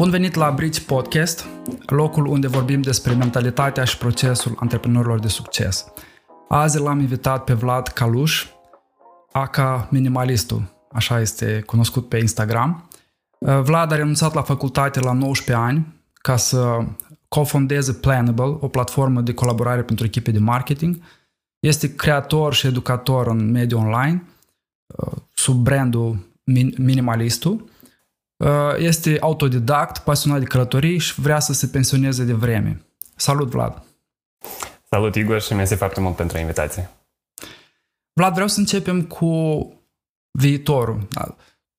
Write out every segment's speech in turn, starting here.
Bun venit la Bridge Podcast, locul unde vorbim despre mentalitatea și procesul antreprenorilor de succes. Azi l-am invitat pe Vlad Caluș, aka Minimalistul, așa este cunoscut pe Instagram. Uh, Vlad a renunțat la facultate la 19 ani ca să cofondeze Planable, o platformă de colaborare pentru echipe de marketing. Este creator și educator în mediul online, uh, sub brandul Minimalistul Uh, este autodidact, pasionat de călătorii și vrea să se pensioneze de vreme. Salut, Vlad! Salut, Igor, și mersi foarte mult pentru invitație. Vlad, vreau să începem cu viitorul.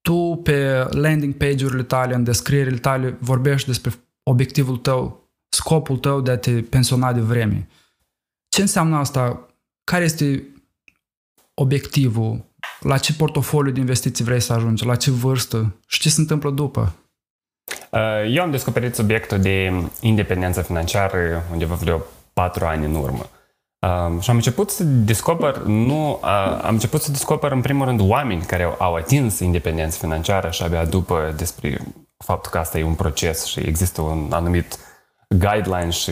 Tu, pe landing page-urile tale, în descrierile tale, vorbești despre obiectivul tău, scopul tău de a te pensiona de vreme. Ce înseamnă asta? Care este obiectivul la ce portofoliu de investiții vrei să ajungi? La ce vârstă? Și ce se întâmplă după? Uh, eu am descoperit subiectul de independență financiară undeva vreo patru ani în urmă. Um, și am început să descoper, nu, uh, am început să descoper în primul rând oameni care au, au atins independență financiară și abia după despre faptul că asta e un proces și există un anumit guideline și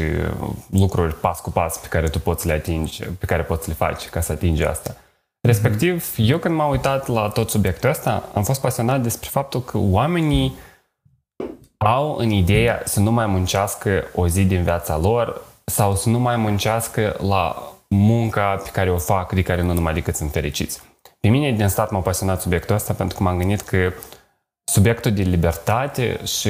lucruri pas cu pas pe care tu poți le atingi, pe care poți să le faci ca să atingi asta. Respectiv, eu când m-am uitat la tot subiectul ăsta, am fost pasionat despre faptul că oamenii au în ideea să nu mai muncească o zi din viața lor sau să nu mai muncească la munca pe care o fac, de care nu numai decât sunt fericiți. Pe mine din start m-a pasionat subiectul ăsta pentru că m-am gândit că subiectul de libertate și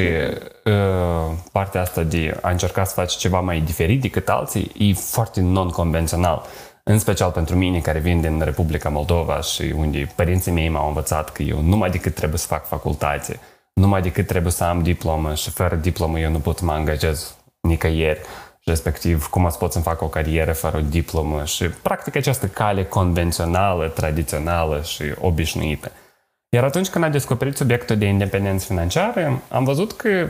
uh, partea asta de a încerca să faci ceva mai diferit decât alții e foarte non-convențional în special pentru mine care vin din Republica Moldova și unde părinții mei m-au învățat că eu numai decât trebuie să fac facultate, numai decât trebuie să am diplomă și fără diplomă eu nu pot să mă angajez nicăieri, respectiv cum să pot să fac o carieră fără o diplomă și practic această cale convențională, tradițională și obișnuită. Iar atunci când am descoperit subiectul de independență financiară, am văzut că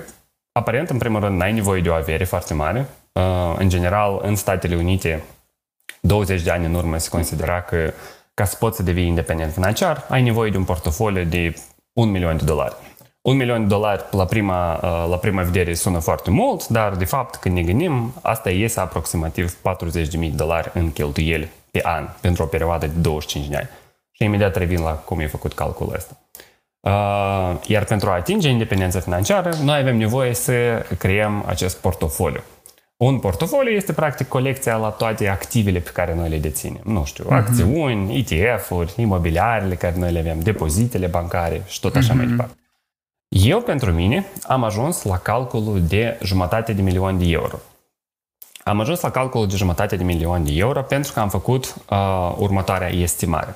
aparent, în primul rând, n-ai nevoie de o avere foarte mare. Uh, în general, în Statele Unite, 20 de ani în urmă se considera că ca să poți să devii independent financiar, ai nevoie de un portofoliu de un milion de dolari. Un milion de dolari la prima, uh, la prima vedere sună foarte mult, dar de fapt când ne gândim, asta iese aproximativ 40.000 de dolari în cheltuieli pe an pentru o perioadă de 25 de ani. Și imediat revin la cum e făcut calculul ăsta. Uh, iar pentru a atinge independența financiară, noi avem nevoie să creăm acest portofoliu. Un portofoliu este practic colecția la toate activele pe care noi le deținem. Nu știu, uh-huh. acțiuni, ETF-uri, imobiliarele care noi le avem, depozitele bancare și tot așa uh-huh. mai mhm. departe. Eu, pentru mine, am ajuns la calculul de jumătate de milion de euro. Am ajuns la calculul de jumătate de milion de euro pentru că am făcut uh, următoarea estimare.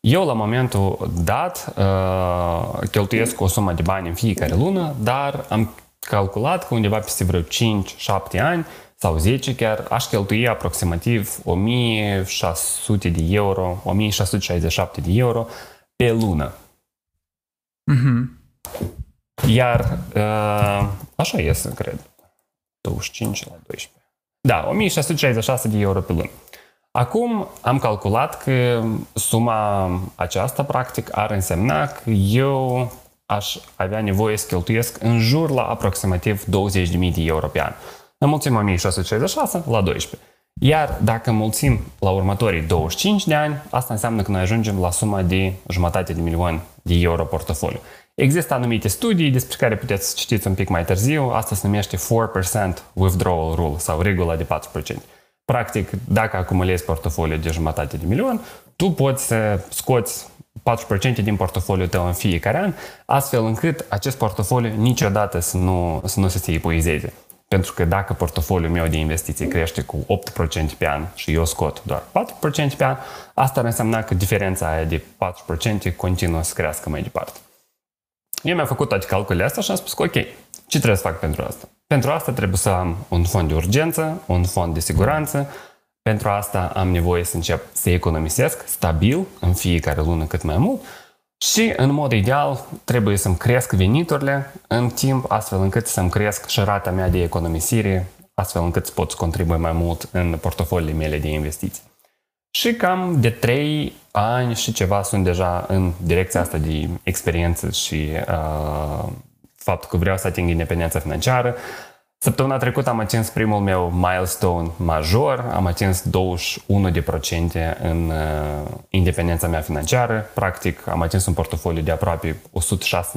Eu, la momentul dat, uh, cheltuiesc o sumă de bani în fiecare lună, dar am calculat că undeva peste vreo 5-7 ani sau 10 chiar aș cheltui aproximativ 1600 de euro, 1667 de euro pe lună. Mm-hmm. Iar uh, așa iese, cred. 25 la 12. Da, 1666 de euro pe lună. Acum am calculat că suma aceasta, practic, ar însemna că eu aș avea nevoie să cheltuiesc în jur la aproximativ 20.000 de euro pe an. Înmulțim 1666 la 12. Iar dacă mulțim la următorii 25 de ani, asta înseamnă că noi ajungem la suma de jumătate de milion de euro portofoliu. Există anumite studii despre care puteți să citiți un pic mai târziu. Asta se numește 4% withdrawal rule sau regula de 4%. Practic, dacă acumulezi portofoliu de jumătate de milion, tu poți să scoți 4% din portofoliul tău în fiecare an, astfel încât acest portofoliu niciodată să nu, să nu se epuizeze. Pentru că dacă portofoliul meu de investiții crește cu 8% pe an și eu scot doar 4% pe an, asta ar însemna că diferența aia de 4% continuă să crească mai departe. Eu mi-am făcut toate calculele astea și am spus că ok, ce trebuie să fac pentru asta? Pentru asta trebuie să am un fond de urgență, un fond de siguranță, pentru asta am nevoie să încep să economisesc stabil în fiecare lună cât mai mult și, în mod ideal, trebuie să-mi cresc veniturile în timp, astfel încât să-mi cresc și rata mea de economisire, astfel încât să pot să contribui mai mult în portofoliile mele de investiții. Și cam de 3 ani și ceva sunt deja în direcția asta de experiență și uh, faptul că vreau să ating independența financiară. Săptămâna trecută am atins primul meu milestone major, am atins 21% în uh, independența mea financiară. Practic, am atins un portofoliu de aproape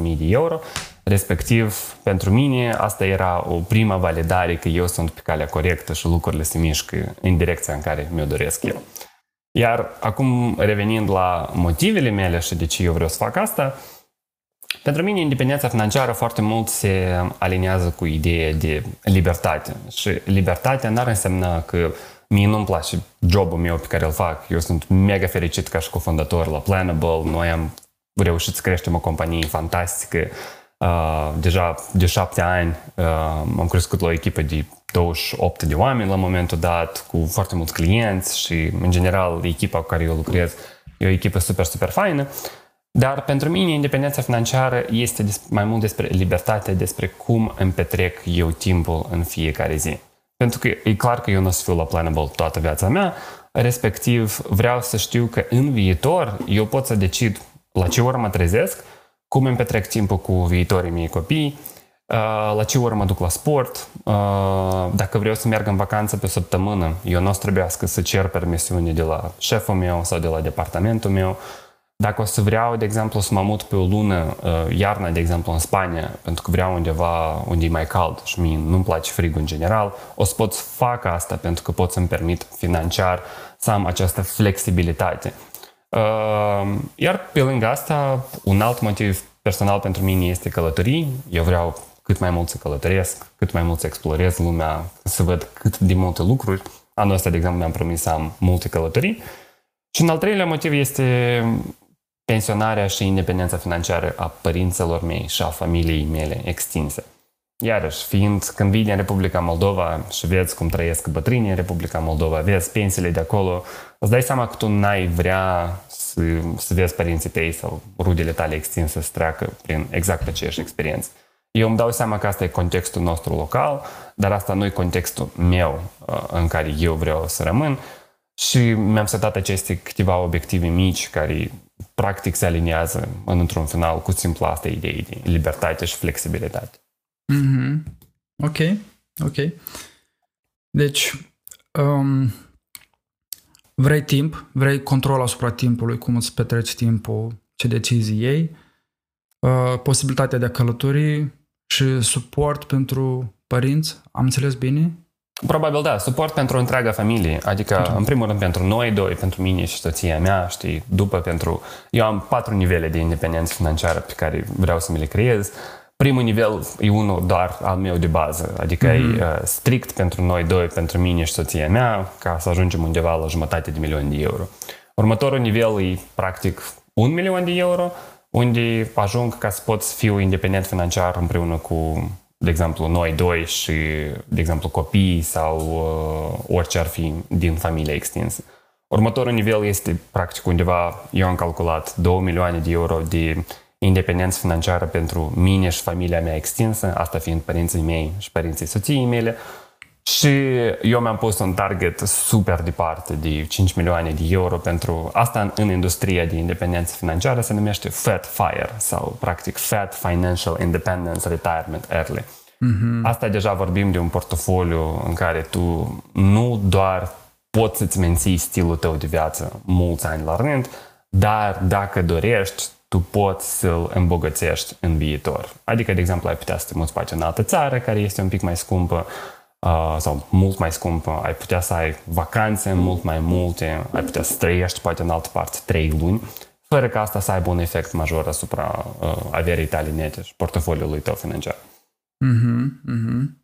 106.000 de euro. Respectiv, pentru mine, asta era o prima validare că eu sunt pe calea corectă și lucrurile se mișcă în direcția în care mi-o doresc eu. Iar acum, revenind la motivele mele și de ce eu vreau să fac asta, pentru mine, independența financiară foarte mult se aliniază cu ideea de libertate. Și libertatea n-ar însemna că mie nu-mi place jobul meu pe care îl fac. Eu sunt mega fericit ca și cofondator la Planable. Noi am reușit să creștem o companie fantastică. Uh, deja de șapte ani uh, am crescut la o echipă de 28 de oameni la momentul dat, cu foarte mulți clienți și, în general, echipa cu care eu lucrez e o echipă super, super faină. Dar pentru mine independența financiară este mai mult despre libertate, despre cum îmi petrec eu timpul în fiecare zi. Pentru că e clar că eu nu o să fiu la Planable toată viața mea, respectiv vreau să știu că în viitor eu pot să decid la ce oră mă trezesc, cum îmi petrec timpul cu viitorii mei copii, uh, la ce oră mă duc la sport, uh, dacă vreau să merg în vacanță pe o săptămână, eu nu o să trebuiască să cer permisiune de la șeful meu sau de la departamentul meu, dacă o să vreau, de exemplu, să mă mut pe o lună, uh, iarna, de exemplu, în Spania, pentru că vreau undeva unde e mai cald și mie nu-mi place frigul în general, o să pot să fac asta pentru că pot să-mi permit financiar să am această flexibilitate. Uh, iar pe lângă asta, un alt motiv personal pentru mine este călătorii. Eu vreau cât mai mult să călătoresc, cât mai mult să explorez lumea, să văd cât de multe lucruri. Anul ăsta, de exemplu, mi-am promis să am multe călătorii. Și un al treilea motiv este pensionarea și independența financiară a părinților mei și a familiei mele extinse. Iarăși, fiind când vii din Republica Moldova și vezi cum trăiesc bătrânii în Republica Moldova, vezi pensiile de acolo, îți dai seama că tu n-ai vrea să, să vezi părinții tăi sau rudele tale extinse să treacă prin exact aceeași experiență. Eu îmi dau seama că asta e contextul nostru local, dar asta nu e contextul meu uh, în care eu vreau să rămân și mi-am setat aceste câteva obiective mici care practic se aliniază în, într-un final cu simpla asta idee de libertate și flexibilitate. Mm-hmm. Ok, ok. Deci, um, vrei timp, vrei control asupra timpului, cum îți petreci timpul, ce decizii iei, uh, posibilitatea de a călători și suport pentru părinți, am înțeles bine? Probabil da, suport pentru întreaga familie, adică în primul rând pentru noi doi, pentru mine și soția mea, știi, după pentru... Eu am patru nivele de independență financiară pe care vreau să mi le creez. Primul nivel e unul doar al meu de bază, adică mm-hmm. e uh, strict pentru noi doi, pentru mine și soția mea, ca să ajungem undeva la jumătate de milion de euro. Următorul nivel e practic un milion de euro, unde ajung ca să pot să fiu independent financiar împreună cu de exemplu, noi doi și, de exemplu, copiii sau uh, orice ar fi din familia extinsă. Următorul nivel este, practic, undeva, eu am calculat 2 milioane de euro de independență financiară pentru mine și familia mea extinsă, asta fiind părinții mei și părinții soției mele, și eu mi-am pus un target super departe de 5 milioane de euro pentru asta în, în industria de independență financiară se numește FAT FIRE sau practic FAT Financial Independence Retirement Early. Mm-hmm. Asta deja vorbim de un portofoliu în care tu nu doar poți să-ți menții stilul tău de viață mulți ani la rând, dar dacă dorești, tu poți să-l îmbogățești în viitor. Adică, de exemplu, ai putea să te muți poate în altă țară care este un pic mai scumpă, uh, sau mult mai scumpă, ai putea să ai vacanțe mult mai multe, ai putea să trăiești poate în altă parte trei luni, fără ca asta să aibă un efect major asupra uh, averii tale nete și portofoliului tău financiar. Mm-hmm, mm-hmm.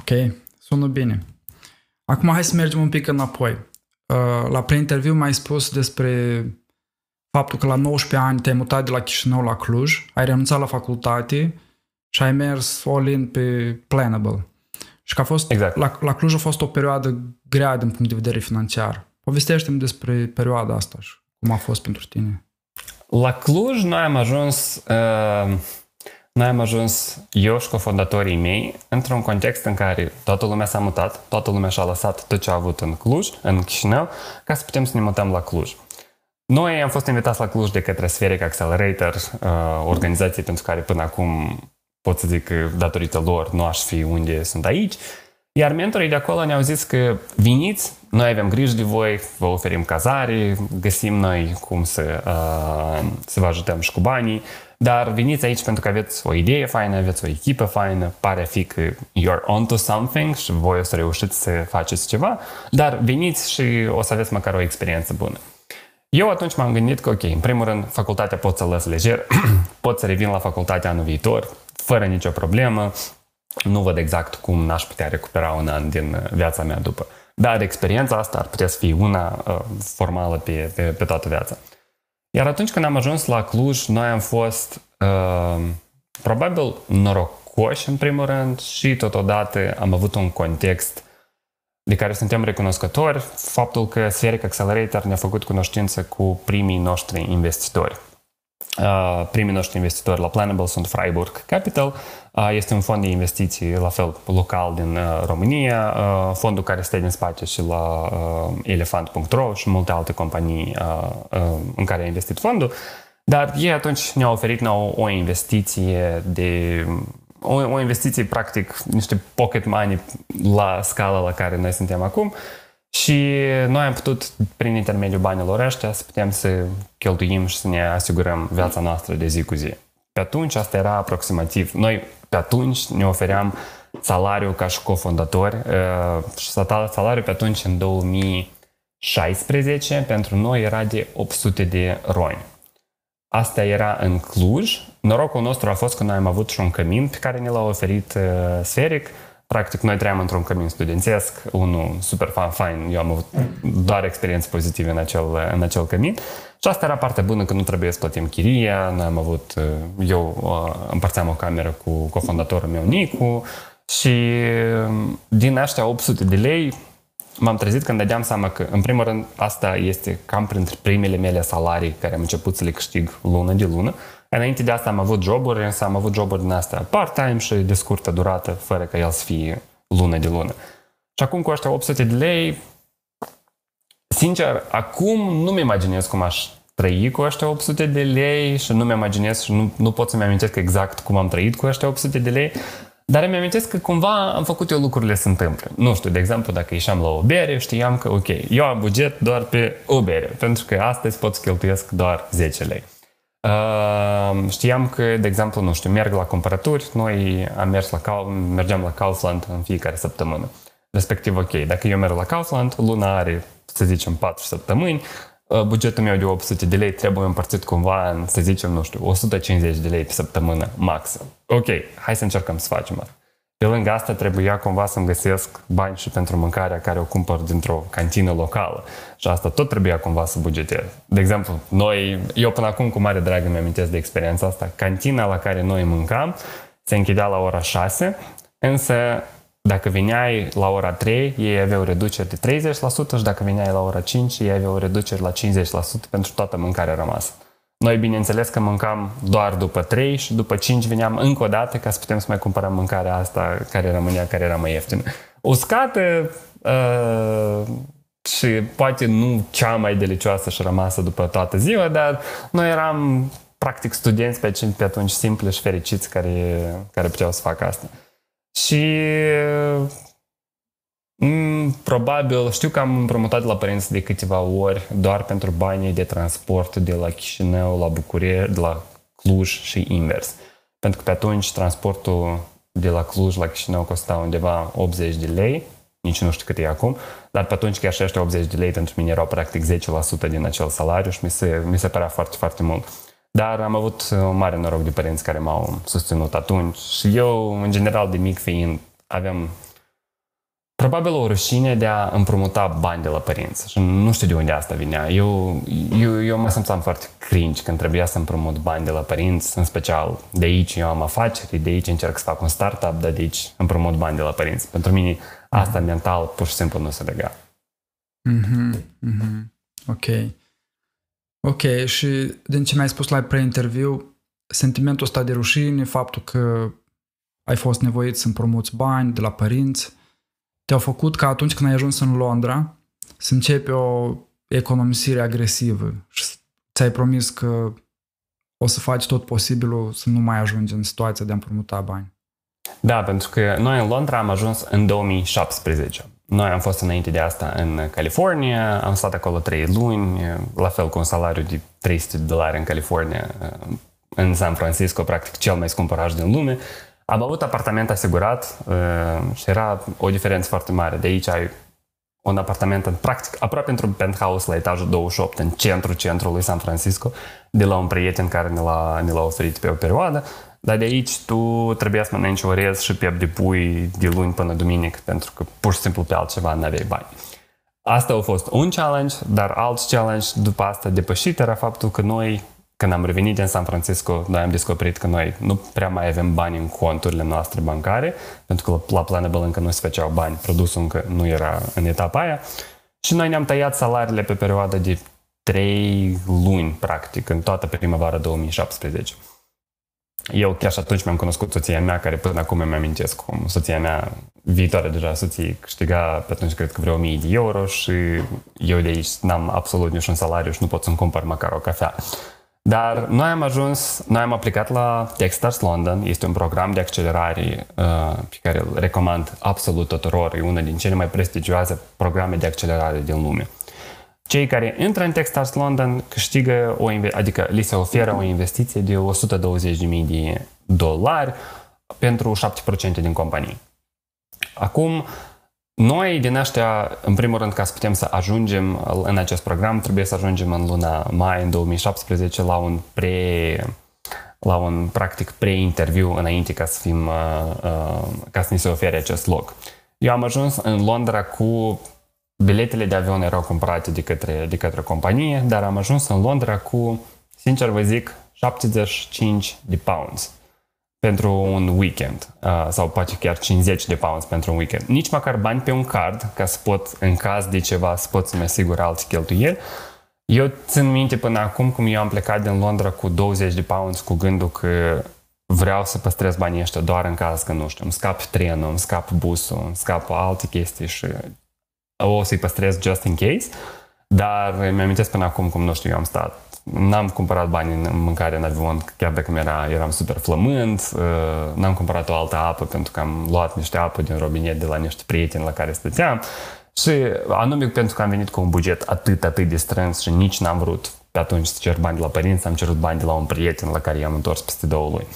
Ok, sună bine. Acum hai să mergem un pic înapoi. Uh, la pre-interviu m-ai spus despre faptul că la 19 ani te-ai mutat de la Chișinău la Cluj, ai renunțat la facultate și ai mers all-in pe Planable. Și că a fost, exact. la, la Cluj a fost o perioadă grea din punct de vedere financiar. Povestește-mi despre perioada asta și cum a fost pentru tine. La Cluj noi am ajuns, uh, noi am ajuns eu și cofondatorii mei într-un context în care toată lumea s-a mutat, toată lumea și-a lăsat tot ce a avut în Cluj, în Chișinău, ca să putem să ne mutăm la Cluj. Noi am fost invitați la Cluj de către Spheric Accelerator, uh, organizație pentru care până acum pot să zic că datorită lor nu aș fi unde sunt aici. Iar mentorii de acolo ne-au zis că veniți, noi avem grijă de voi, vă oferim cazare, găsim noi cum să, uh, să vă ajutăm și cu banii, dar veniți aici pentru că aveți o idee faină, aveți o echipă faină, pare a fi că you're onto something și voi o să reușiți să faceți ceva, dar veniți și o să aveți măcar o experiență bună. Eu atunci m-am gândit că, ok, în primul rând, facultatea pot să lăs lejer, pot să revin la facultatea anul viitor, fără nicio problemă, nu văd exact cum n-aș putea recupera un an din uh, viața mea după. Dar experiența asta ar putea să fie una uh, formală pe, pe, pe toată viața. Iar atunci când am ajuns la Cluj, noi am fost uh, probabil norocoși în primul rând și totodată am avut un context de care suntem recunoscători, faptul că Spheric Accelerator ne-a făcut cunoștință cu primii noștri investitori. Uh, primii noștri investitori la Planable sunt Freiburg Capital, uh, este un fond de investiții la fel local din uh, România, fondul care stă din spate și la elefant.ro și multe alte companii în care a investit fondul, dar ei atunci ne-au oferit nouă o investiție de o, o investiție practic niște pocket money la scala la care noi suntem acum și noi am putut, prin intermediul banilor ăștia, să putem să cheltuim și să ne asigurăm viața noastră de zi cu zi. Pe atunci asta era aproximativ. Noi pe atunci ne ofeream salariul ca și cofondatori uh, și salariul pe atunci în 2016 pentru noi era de 800 de roni. Asta era în Cluj. Norocul nostru a fost că noi am avut și un cămin pe care ne l-a oferit uh, Sferic, Practic, noi trăiam într-un cămin studențesc, unul super fan, fain, eu am avut doar experiențe pozitive în acel, în acel cămin. Și asta era partea bună, că nu trebuie să plătim chiria, noi am avut, eu uh, împărțeam o cameră cu cofondatorul meu, Nicu, și um, din ăștia 800 de lei m-am trezit când dădeam seama că, în primul rând, asta este cam printre primele mele salarii care am început să le câștig lună de lună. Înainte de asta am avut joburi, însă am avut joburi din astea part-time și de scurtă durată, fără ca el să fie lună de lună. Și acum cu ăștia 800 de lei, sincer, acum nu-mi imaginez cum aș trăi cu ăștia 800 de lei și nu-mi imaginez și nu, nu pot să-mi amintesc exact cum am trăit cu ăștia 800 de lei, dar îmi amintesc că cumva am făcut eu lucrurile să întâmple. Nu știu, de exemplu, dacă ieșeam la o bere, știam că, ok, eu am buget doar pe o bere, pentru că astăzi pot să cheltuiesc doar 10 lei. Uh, știam că, de exemplu, nu știu, merg la cumpărături, noi am mers la, mergeam la Kaufland în fiecare săptămână. Respectiv, ok, dacă eu merg la Kaufland, luna are, să zicem, 4 săptămâni, uh, bugetul meu de 800 de lei trebuie împărțit cumva în, să zicem, nu știu, 150 de lei pe săptămână, max. Ok, hai să încercăm să facem asta. Pe lângă asta trebuia cumva să-mi găsesc bani și pentru mâncarea care o cumpăr dintr-o cantină locală. Și asta tot trebuia cumva să bugetez. De exemplu, noi, eu până acum cu mare drag îmi amintesc de experiența asta. Cantina la care noi mâncam se închidea la ora 6, însă dacă veneai la ora 3, ei aveau reduceri de 30% și dacă veneai la ora 5, ei aveau reduceri la 50% pentru toată mâncarea rămasă. Noi, bineînțeles, că mâncam doar după 3 și după 5 veneam încă o dată ca să putem să mai cumpărăm mâncarea asta care rămânea, care era mai ieftină. Uscată uh, și poate nu cea mai delicioasă și rămasă după toată ziua, dar noi eram practic studenți pe, pe atunci simpli și fericiți care, care puteau să facă asta. Și Mm, probabil, știu că am împrumutat la părinți de câteva ori doar pentru banii de transport de la Chișinău la București, de la Cluj și invers. Pentru că pe atunci transportul de la Cluj la Chișinău costa undeva 80 de lei, nici nu știu cât e acum, dar pe atunci chiar și 80 de lei pentru mine erau practic 10% din acel salariu și mi se, mi se părea foarte, foarte mult. Dar am avut un mare noroc de părinți care m-au susținut atunci și eu, în general, de mic fiind, aveam probabil o rușine de a împrumuta bani de la părinți. Și nu știu de unde asta vinea. Eu, eu, eu mă simțeam foarte cringe când trebuia să împrumut bani de la părinți, în special de aici eu am afaceri, de aici încerc să fac un startup, dar de aici împrumut bani de la părinți. Pentru mine asta mm-hmm. mental pur și simplu nu se lega. Mm-hmm. Mm-hmm. Ok. Ok, și din ce mi-ai spus la pre-interviu, sentimentul ăsta de rușine, faptul că ai fost nevoit să împrumuți bani de la părinți, te-au făcut ca atunci când ai ajuns în Londra să începi o economisire agresivă și ți-ai promis că o să faci tot posibilul să nu mai ajungi în situația de a împrumuta bani. Da, pentru că noi în Londra am ajuns în 2017. Noi am fost înainte de asta în California, am stat acolo trei luni, la fel cu un salariu de 300 de dolari în California, în San Francisco, practic cel mai scump oraș din lume. Am avut apartament asigurat uh, și era o diferență foarte mare. De aici ai un apartament în practic aproape într-un penthouse la etajul 28 în centrul centrului San Francisco de la un prieten care ne l-a, ne l-a oferit pe o perioadă. Dar de aici tu trebuia să mănânci orez și piept de pui de luni până duminică, pentru că pur și simplu pe altceva nu aveai bani. Asta a fost un challenge, dar alt challenge după asta depășit era faptul că noi, când am revenit din San Francisco, noi am descoperit că noi nu prea mai avem bani în conturile noastre bancare, pentru că la Planable încă nu se făceau bani, produsul încă nu era în etapa aia. Și noi ne-am tăiat salariile pe perioada de 3 luni, practic, în toată primăvara 2017. Eu chiar și atunci mi-am cunoscut soția mea, care până acum îmi amintesc cum soția mea, viitoare deja soție, câștiga pe atunci cred că vreo 1000 de euro și eu de aici n-am absolut niciun salariu și nu pot să-mi cumpăr măcar o cafea. Dar noi am ajuns, noi am aplicat la Techstars London, este un program de accelerare uh, pe care îl recomand absolut tuturor, e una din cele mai prestigioase programe de accelerare din lume. Cei care intră în Techstars London câștigă, o, adică li se oferă o investiție de 120.000 de dolari pentru 7% din companie. Acum, noi din ăștia, în primul rând, ca să putem să ajungem în acest program, trebuie să ajungem în luna mai în 2017 la un pre la un practic pre-interviu înainte ca să fim uh, uh, ca să ni se ofere acest loc. Eu am ajuns în Londra cu biletele de avion erau cumpărate de către, de către companie, dar am ajuns în Londra cu, sincer vă zic, 75 de pounds pentru un weekend uh, sau poate chiar 50 de pounds pentru un weekend. Nici măcar bani pe un card ca să pot, în caz de ceva, să pot să-mi asigur alte cheltuieli. Eu țin minte până acum cum eu am plecat din Londra cu 20 de pounds cu gândul că vreau să păstrez banii ăștia doar în caz că, nu știu, îmi scap trenul, îmi scap busul, îmi scap alte chestii și o să-i păstrez just in case, dar mi-amintesc până acum cum, nu știu, eu am stat N-am cumpărat bani în mâncare în avion, chiar dacă era, eram super flământ. Uh, n-am cumpărat o altă apă pentru că am luat niște apă din robinet de la niște prieteni la care stăteam. Și anume pentru că am venit cu un buget atât, atât de strâns și nici n-am vrut pe atunci să cer bani de la părinți, am cerut bani de la un prieten la care i-am întors peste două luni.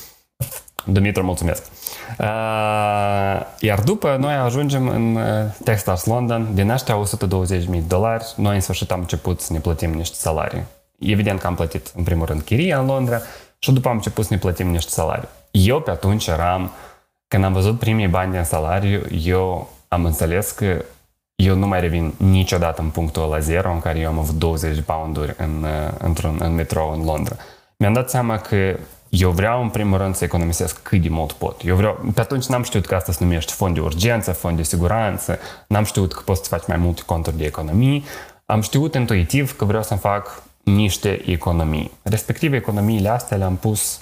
Dumitru, mulțumesc! Uh, iar după noi ajungem în uh, Techstars London, din ăștia 120.000 de dolari, noi în sfârșit am început să ne plătim niște salarii. Evident că am plătit în primul rând chiria în Londra și după am început să ne plătim niște salarii. Eu pe atunci eram, când am văzut primii bani din salariu, eu am înțeles că eu nu mai revin niciodată în punctul la zero în care eu am avut 20 de pounduri în, uh, într-un în metro în Londra. Mi-am dat seama că eu vreau în primul rând să economisesc cât de mult pot. Eu vreau, pe atunci n-am știut că asta se numește fond de urgență, fond de siguranță, n-am știut că poți să faci mai multe conturi de economii, am știut intuitiv că vreau să fac niște economii. Respectiv, economiile astea le-am pus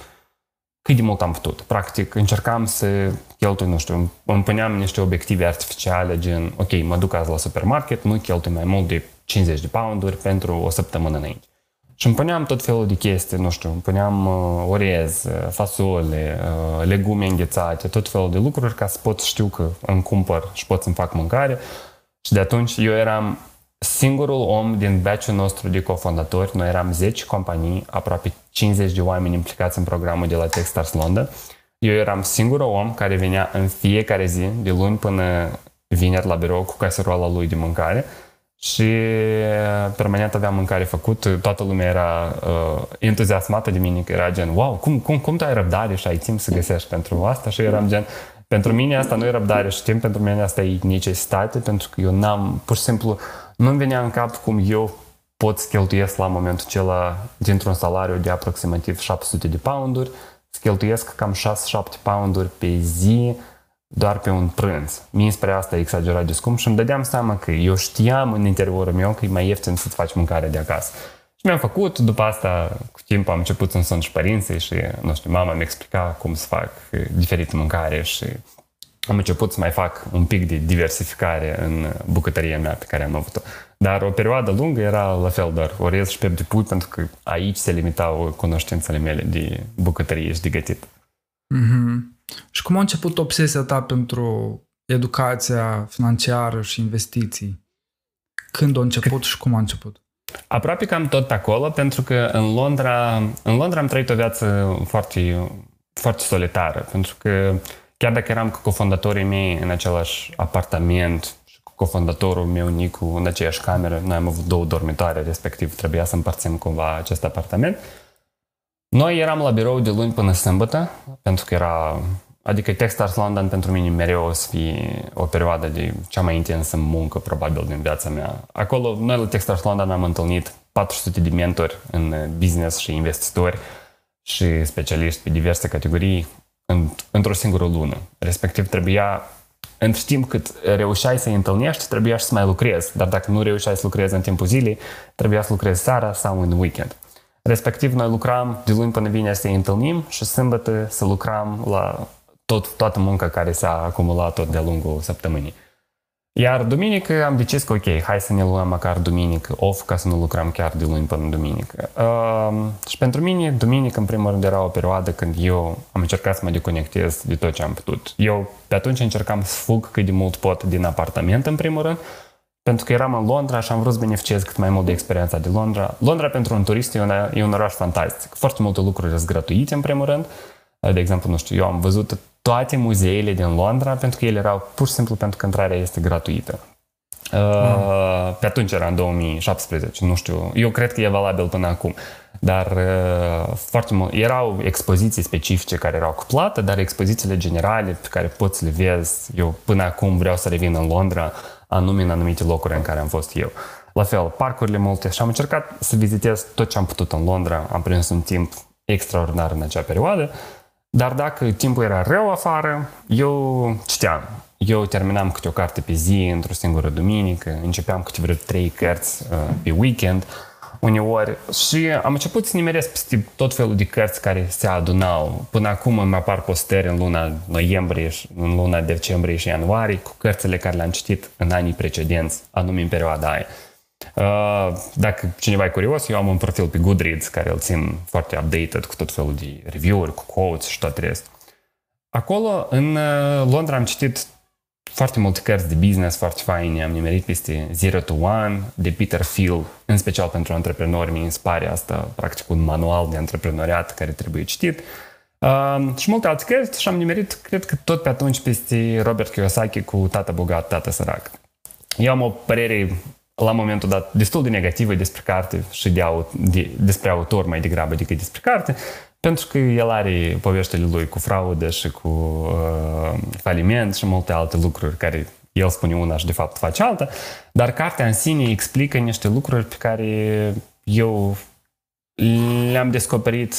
cât de mult am putut. Practic, încercam să cheltui, nu știu, îmi puneam niște obiective artificiale, gen, ok, mă duc azi la supermarket, nu cheltui mai mult de 50 de pounduri pentru o săptămână înainte. Și îmi puneam tot felul de chestii, nu știu, îmi puneam uh, orez, uh, fasole, uh, legume înghețate, tot felul de lucruri ca să pot să știu că îmi cumpăr și pot să-mi fac mâncare. Și de atunci eu eram singurul om din batch nostru de cofondatori. Noi eram 10 companii, aproape 50 de oameni implicați în programul de la Techstars Londra. Eu eram singurul om care venea în fiecare zi, de luni până vineri la birou cu caseroala lui de mâncare și uh, permanent aveam mâncare făcut, toată lumea era uh, entuziasmată de mine, că era gen, wow, cum, cum, cum tu ai răbdare și ai timp să găsești pentru asta? Și eram gen, pentru mine asta nu e răbdare și timp, pentru mine asta e necesitate, pentru că eu n-am, pur și simplu, nu-mi venea în cap cum eu pot să cheltuiesc la momentul acela dintr-un salariu de aproximativ 700 de pounduri, să cheltuiesc cam 6-7 pounduri pe zi, doar pe un prânz. Mie spre asta e exagerat de scump și îmi dădeam seama că eu știam în interiorul meu că e mai ieftin să-ți faci mâncare de acasă. Și mi-am făcut, după asta, cu timp am început să-mi sunt și părinții și, nu știu, mama mi explica cum să fac diferită mâncare și am început să mai fac un pic de diversificare în bucătăria mea pe care am avut-o. Dar o perioadă lungă era la fel doar orez și pept de pui pentru că aici se limitau cunoștințele mele de bucătărie și de gătit. Mm-hmm. Și cum a început obsesia ta pentru educația financiară și investiții? Când a început și cum a început? Aproape cam tot pe acolo, pentru că în Londra, în Londra am trăit o viață foarte, foarte solitară, pentru că chiar dacă eram cu cofondatorii mei în același apartament și cu cofondatorul meu, Nicu, în aceeași cameră, noi am avut două dormitoare, respectiv trebuia să împărțim cumva acest apartament, noi eram la birou de luni până sâmbătă, pentru că era Adică Techstars London pentru mine mereu o să fie o perioadă de cea mai intensă muncă probabil din viața mea. Acolo, noi la Techstars London am întâlnit 400 de mentori în business și investitori și specialiști pe diverse categorii în, într-o singură lună. Respectiv trebuia, în timp cât reușeai să-i întâlnești, trebuia și să mai lucrezi. Dar dacă nu reușeai să lucrezi în timpul zilei, trebuia să lucrezi seara sau în weekend. Respectiv, noi lucram de luni până vineri să-i întâlnim și sâmbătă să lucram la tot, toată munca care s-a acumulat tot de-a lungul săptămânii. Iar duminică am decis că ok, hai să ne luăm măcar duminică off ca să nu lucrăm chiar de luni până duminică. Uh, și pentru mine, duminică în primul rând era o perioadă când eu am încercat să mă deconectez de tot ce am putut. Eu pe atunci încercam să fug cât de mult pot din apartament în primul rând, pentru că eram în Londra și am vrut să beneficiez cât mai mult de experiența de Londra. Londra pentru un turist e un, e un oraș fantastic. Foarte multe lucruri sunt gratuite în primul rând. De exemplu, nu știu, eu am văzut toate muzeele din Londra, pentru că ele erau pur și simplu pentru că intrarea este gratuită. Uh, Pe atunci era în 2017, nu știu, eu cred că e valabil până acum. Dar uh, foarte mult, erau expoziții specifice care erau cu plată, dar expozițiile generale pe care poți să le vezi, eu până acum vreau să revin în Londra, anume în anumite locuri în care am fost eu. La fel, parcurile multe și am încercat să vizitez tot ce am putut în Londra, am prins un timp extraordinar în acea perioadă dar dacă timpul era rău afară, eu citeam. Eu terminam câte o carte pe zi, într-o singură duminică, începeam câte vreo trei cărți uh, pe weekend, uneori, și am început să nimeresc peste tot felul de cărți care se adunau. Până acum îmi apar posteri în luna noiembrie, în luna decembrie și ianuarie, cu cărțile care le-am citit în anii precedenți, anume în perioada aia. Uh, dacă cineva e curios, eu am un profil pe Goodreads care îl țin foarte updated cu tot felul de review-uri, cu quotes și tot rest. Acolo, în uh, Londra, am citit foarte multe cărți de business foarte faine. Am nimerit peste Zero to One de Peter Thiel, în special pentru antreprenori. Mi inspire asta, practic, un manual de antreprenoriat care trebuie citit. Uh, și multe alte cărți și am nimerit, cred că tot pe atunci, peste Robert Kiyosaki cu Tata bogat, Tata sărac. Eu am o părere la momentul dat destul de negativă despre carte și de, de, despre autor mai degrabă decât despre carte, pentru că el are poveștile lui cu fraudă și cu uh, faliment și multe alte lucruri care el spune una și de fapt face alta, dar cartea în sine explică niște lucruri pe care eu le-am descoperit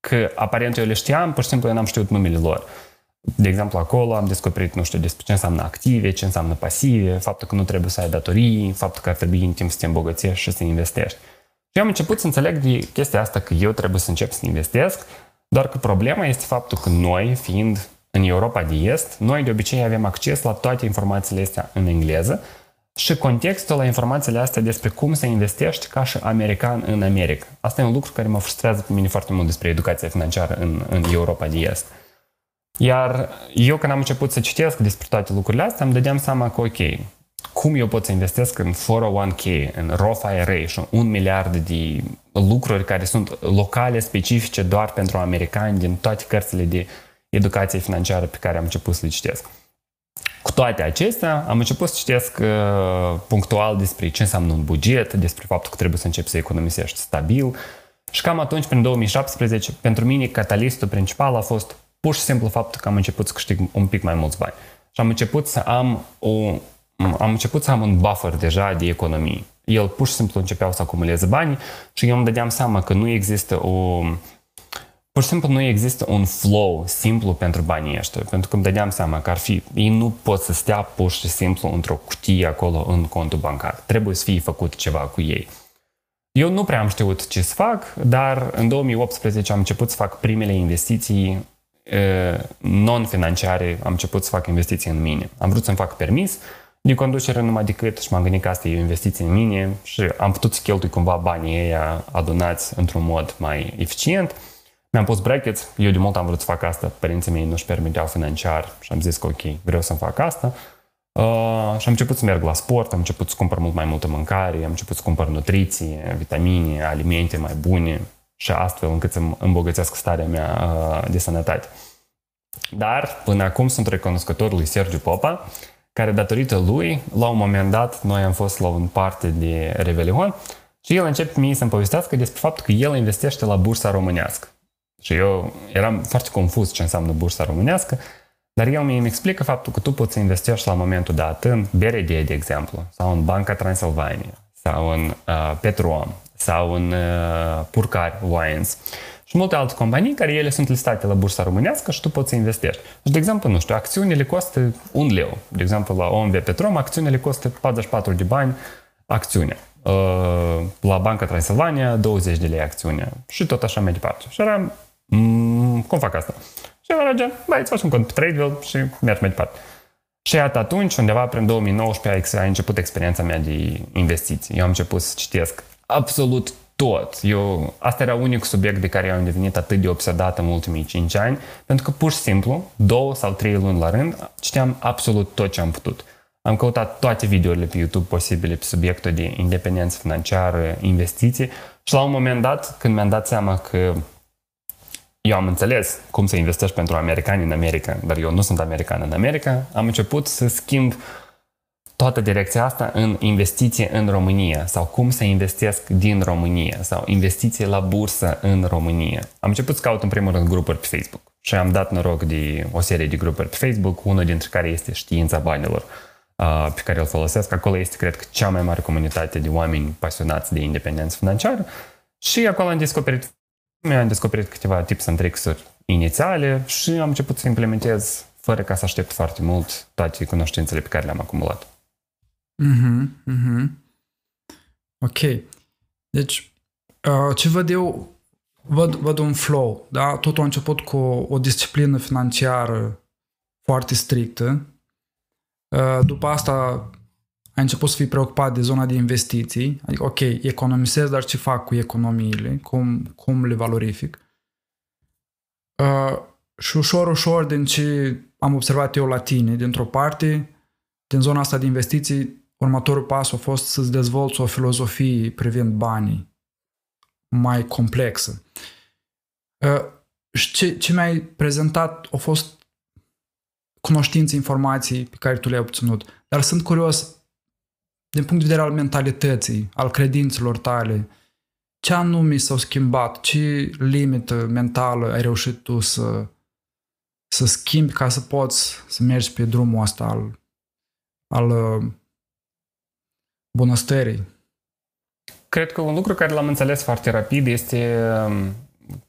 că aparent eu le știam, pur și simplu eu n-am știut numele lor. De exemplu, acolo am descoperit, nu știu, despre ce înseamnă active, ce înseamnă pasive, faptul că nu trebuie să ai datorii, faptul că ar trebui în timp să te îmbogățești și să investești. Și eu am început să înțeleg de chestia asta că eu trebuie să încep să investesc, doar că problema este faptul că noi, fiind în Europa de Est, noi de obicei avem acces la toate informațiile astea în engleză și contextul la informațiile astea despre cum să investești ca și american în America. Asta e un lucru care mă frustrează pe mine foarte mult despre educația financiară în, în Europa de Est. Iar eu când am început să citesc despre toate lucrurile astea, îmi dădeam seama că, ok, cum eu pot să investesc în 401k, în Roth IRA și un miliard de lucruri care sunt locale, specifice doar pentru americani din toate cărțile de educație financiară pe care am început să le citesc. Cu toate acestea, am început să citesc uh, punctual despre ce înseamnă un buget, despre faptul că trebuie să începi să economisești stabil. Și cam atunci, prin 2017, pentru mine, catalistul principal a fost pur și simplu faptul că am început să câștig un pic mai mulți bani. Și am început să am o am început să am un buffer deja de economie. El pur și simplu începeau să acumuleze bani și eu îmi dădeam seama că nu există o... Pur și simplu nu există un flow simplu pentru banii ăștia, pentru că îmi dădeam seama că ar fi... Ei nu pot să stea pur și simplu într-o cutie acolo în contul bancar. Trebuie să fie făcut ceva cu ei. Eu nu prea am știut ce să fac, dar în 2018 am început să fac primele investiții non-financiare am început să fac investiții în mine. Am vrut să-mi fac permis de conducere numai decât și m-am gândit că asta e o investiție în mine și am putut să cheltui cumva banii ăia adunați într-un mod mai eficient. Mi-am pus brackets, eu de mult am vrut să fac asta, părinții mei nu-și permiteau financiar și am zis că ok, vreau să-mi fac asta. Uh, și am început să merg la sport, am început să cumpăr mult mai multă mâncare, am început să cumpăr nutriție, vitamine, alimente mai bune și astfel încât să îmbogățesc starea mea uh, de sănătate. Dar până acum sunt recunoscător lui Sergiu Popa, care datorită lui, la un moment dat, noi am fost la un parte de Revelion și el începe mie să-mi povestească despre faptul că el investește la bursa românească. Și eu eram foarte confuz ce înseamnă bursa românească, dar el mi explică faptul că tu poți să investești la momentul dat în BRD, de exemplu, sau în Banca Transilvania, sau în uh, Petrom, sau în uh, Purcari Wines și multe alte companii care ele sunt listate la bursa românească și tu poți să investești. Deci, de exemplu, nu știu, acțiunile costă un leu. De exemplu, la OMV Petrom, acțiunile costă 44 de bani acțiunea. Uh, la Banca Transilvania, 20 de lei acțiunea. Și tot așa mai departe. Și eram, mm, cum fac asta? Și eu merge, băi, îți faci un cont pe Tradeville și mergi mai departe. Și iată atunci, undeva prin 2019, a început experiența mea de investiții. Eu am început să citesc absolut tot. Eu, asta era unicul subiect de care eu am devenit atât de obsedat în ultimii 5 ani, pentru că pur și simplu, două sau trei luni la rând, citeam absolut tot ce am putut. Am căutat toate videourile pe YouTube posibile pe subiectul de independență financiară, investiții și la un moment dat, când mi-am dat seama că eu am înțeles cum să investești pentru americani în America, dar eu nu sunt american în America, am început să schimb toată direcția asta în investiție în România sau cum să investesc din România sau investiție la bursă în România. Am început să caut în primul rând grupuri pe Facebook și am dat noroc de o serie de grupuri pe Facebook, unul dintre care este știința banilor pe care îl folosesc. Acolo este, cred că, cea mai mare comunitate de oameni pasionați de independență financiară și acolo am descoperit mi-am descoperit câteva tips and tricks inițiale și am început să implementez fără ca să aștept foarte mult toate cunoștințele pe care le-am acumulat. Mhm, mhm. Ok. Deci, uh, ce văd eu, văd, văd un flow, da? Totul a început cu o disciplină financiară foarte strictă. Uh, după asta ai început să fii preocupat de zona de investiții, adică, ok, economisez, dar ce fac cu economiile, cum, cum le valorific. Uh, și ușor, ușor, din ce am observat eu la tine, dintr-o parte, din zona asta de investiții, următorul pas a fost să-ți dezvolți o filozofie privind banii mai complexă. Uh, și ce, ce mi-ai prezentat a fost cunoștințe, informații pe care tu le-ai obținut. Dar sunt curios, din punct de vedere al mentalității, al credințelor tale, ce anume s-au schimbat, ce limită mentală ai reușit tu să, să schimbi ca să poți să mergi pe drumul ăsta al, al uh, bunăstării? Cred că un lucru care l-am înțeles foarte rapid este um,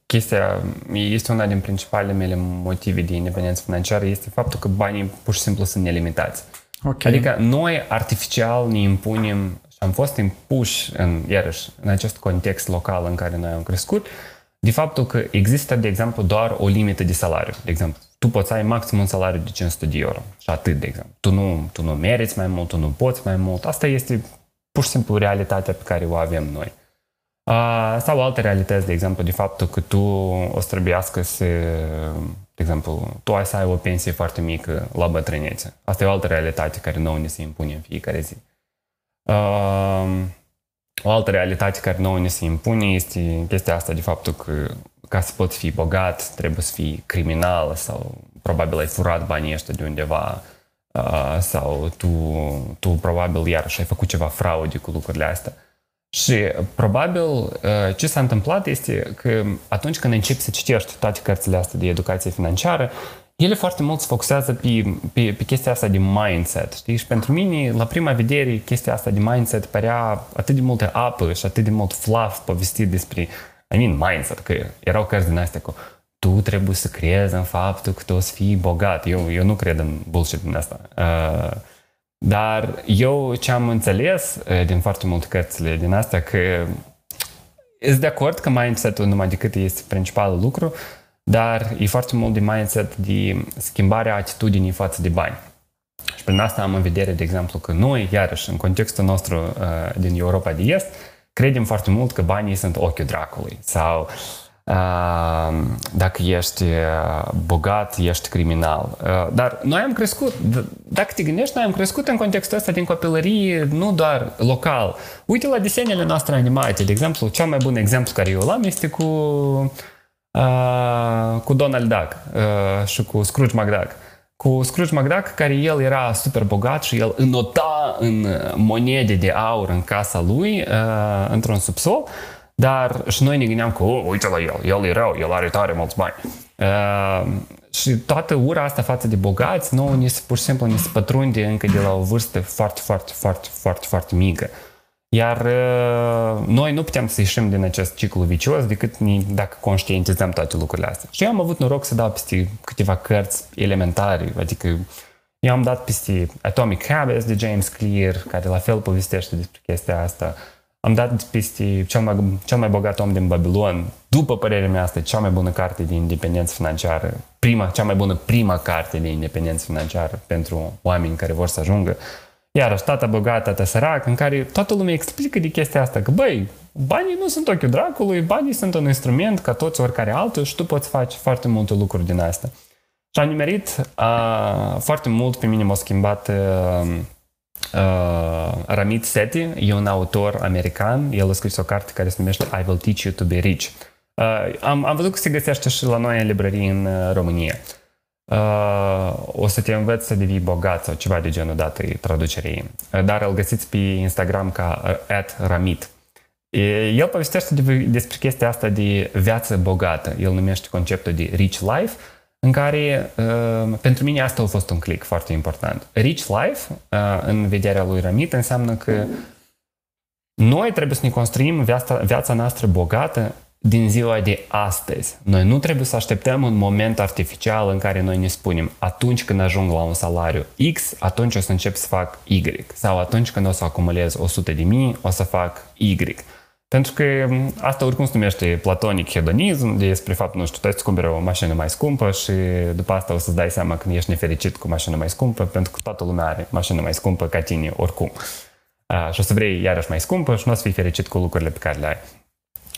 chestia, este una din principalele mele motive de independență financiară, este faptul că banii pur și simplu sunt nelimitați. Okay. Adică noi artificial ne impunem și am fost impuși în, iarăși, în acest context local în care noi am crescut, de faptul că există, de exemplu, doar o limită de salariu. De exemplu, tu poți ai maxim un salariu de 500 de euro și atât, de exemplu. Tu nu, tu nu meriți mai mult, tu nu poți mai mult. Asta este pur și simplu realitatea pe care o avem noi. Uh, sau alte realități, de exemplu, de faptul că tu o să trebuiască să, de exemplu, tu ai să ai o pensie foarte mică la bătrânețe. Asta e o altă realitate care nouă ne se impune în fiecare zi. Uh, o altă realitate care nouă ne se impune este chestia asta de faptul că ca să poți fi bogat, trebuie să fii criminal sau probabil ai furat banii ăștia de undeva uh, sau tu, tu probabil iarăși ai făcut ceva fraude cu lucrurile astea. Și probabil uh, ce s-a întâmplat este că atunci când începi să citești toate cărțile astea de educație financiară, ele foarte mult se focusează pe, pe, pe chestia asta de mindset, știi? Și pentru mine, la prima vedere, chestia asta de mindset părea atât de multă apă și atât de mult fluff povestit despre, I mean, mindset, că erau cărți din astea cu tu trebuie să crezi în faptul că tu o să fii bogat. Eu, eu nu cred în bullshit din asta. Uh, dar eu ce am înțeles uh, din foarte multe cărțile din astea că sunt de acord că mindset-ul numai decât este principalul lucru, dar e foarte mult de mindset de schimbarea atitudinii față de bani. Și prin asta am în vedere, de exemplu, că noi, iarăși, în contextul nostru uh, din Europa de Est, credem foarte mult că banii sunt ochiul dracului sau uh, dacă ești uh, bogat, ești criminal. Uh, dar noi am crescut, dacă te gândești, noi am crescut în contextul ăsta din copilărie, nu doar local. Uite la desenele noastre animate, de exemplu, cel mai bun exemplu care eu l-am este cu, uh, cu Donald Duck uh, și cu Scrooge McDuck cu Scrooge McDuck, care el era super bogat și el înota în monede de aur în casa lui, uh, într-un subsol, dar și noi ne gândeam că, oh, uite la el, el e rău, el are tare mulți bani. Uh, și toată ura asta față de bogați, nouă ne, pur și simplu ne se pătrunde încă de la o vârstă foarte, foarte, foarte, foarte, foarte mică. Iar uh, noi nu putem să ieșim din acest ciclu vicios decât dacă conștientizăm toate lucrurile astea. Și eu am avut noroc să dau peste câteva cărți elementare, adică eu am dat peste Atomic Habits de James Clear, care la fel povestește despre chestia asta. Am dat peste cel mai, cel mai bogat om din Babilon. După părerea mea, asta e cea mai bună carte de independență financiară. Prima, cea mai bună prima carte de independență financiară pentru oameni care vor să ajungă. Iarăși, tata bogat, tata sărac, în care toată lumea explică de chestia asta, că băi, banii nu sunt ochiul dracului, banii sunt un instrument ca toți oricare altul și tu poți face foarte multe lucruri din asta. Și am nimerit uh, foarte mult, pe mine m-a schimbat uh, uh, Ramit Sethi, e un autor american, el a scris o carte care se numește I Will Teach You to Be Rich. Uh, am, am văzut că se găsește și la noi în librărie în uh, România. Uh, uh, o să te înveți să devii bogat sau ceva de genul dat traducerii. Dar îl găsiți pe Instagram ca uh, @ramit. El povestește de, despre chestia asta de viață bogată. El numește conceptul de rich life, în care uh, pentru mine asta a fost un click foarte important. Rich life, uh, în vederea lui Ramit, înseamnă că noi trebuie să ne construim viața, viața noastră bogată din ziua de astăzi. Noi nu trebuie să așteptăm un moment artificial în care noi ne spunem atunci când ajung la un salariu X, atunci o să încep să fac Y. Sau atunci când o să acumulez 100 de mii, o să fac Y. Pentru că asta oricum se numește platonic hedonism, despre faptul, nu știu, tu îți cumperi o mașină mai scumpă și după asta o să-ți dai seama când ești nefericit cu mașină mai scumpă, pentru că toată lumea are mașină mai scumpă ca tine oricum. și o să vrei iarăși mai scumpă și nu o să fii fericit cu lucrurile pe care le ai.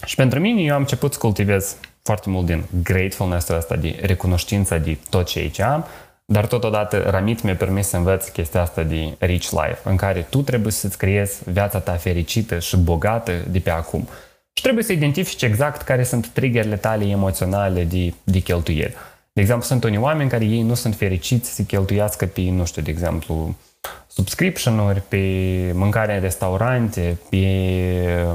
Și pentru mine, eu am început să cultivez foarte mult din gratefulness-ul ăsta, de recunoștință de tot ce aici am, dar totodată Ramit mi-a permis să învăț chestia asta de rich life, în care tu trebuie să-ți creezi viața ta fericită și bogată de pe acum. Și trebuie să identifici exact care sunt triggerele tale emoționale de, de cheltuieli. De exemplu, sunt unii oameni care ei nu sunt fericiți să cheltuiască pe, nu știu, de exemplu, subscription-uri, pe mâncare în restaurante, pe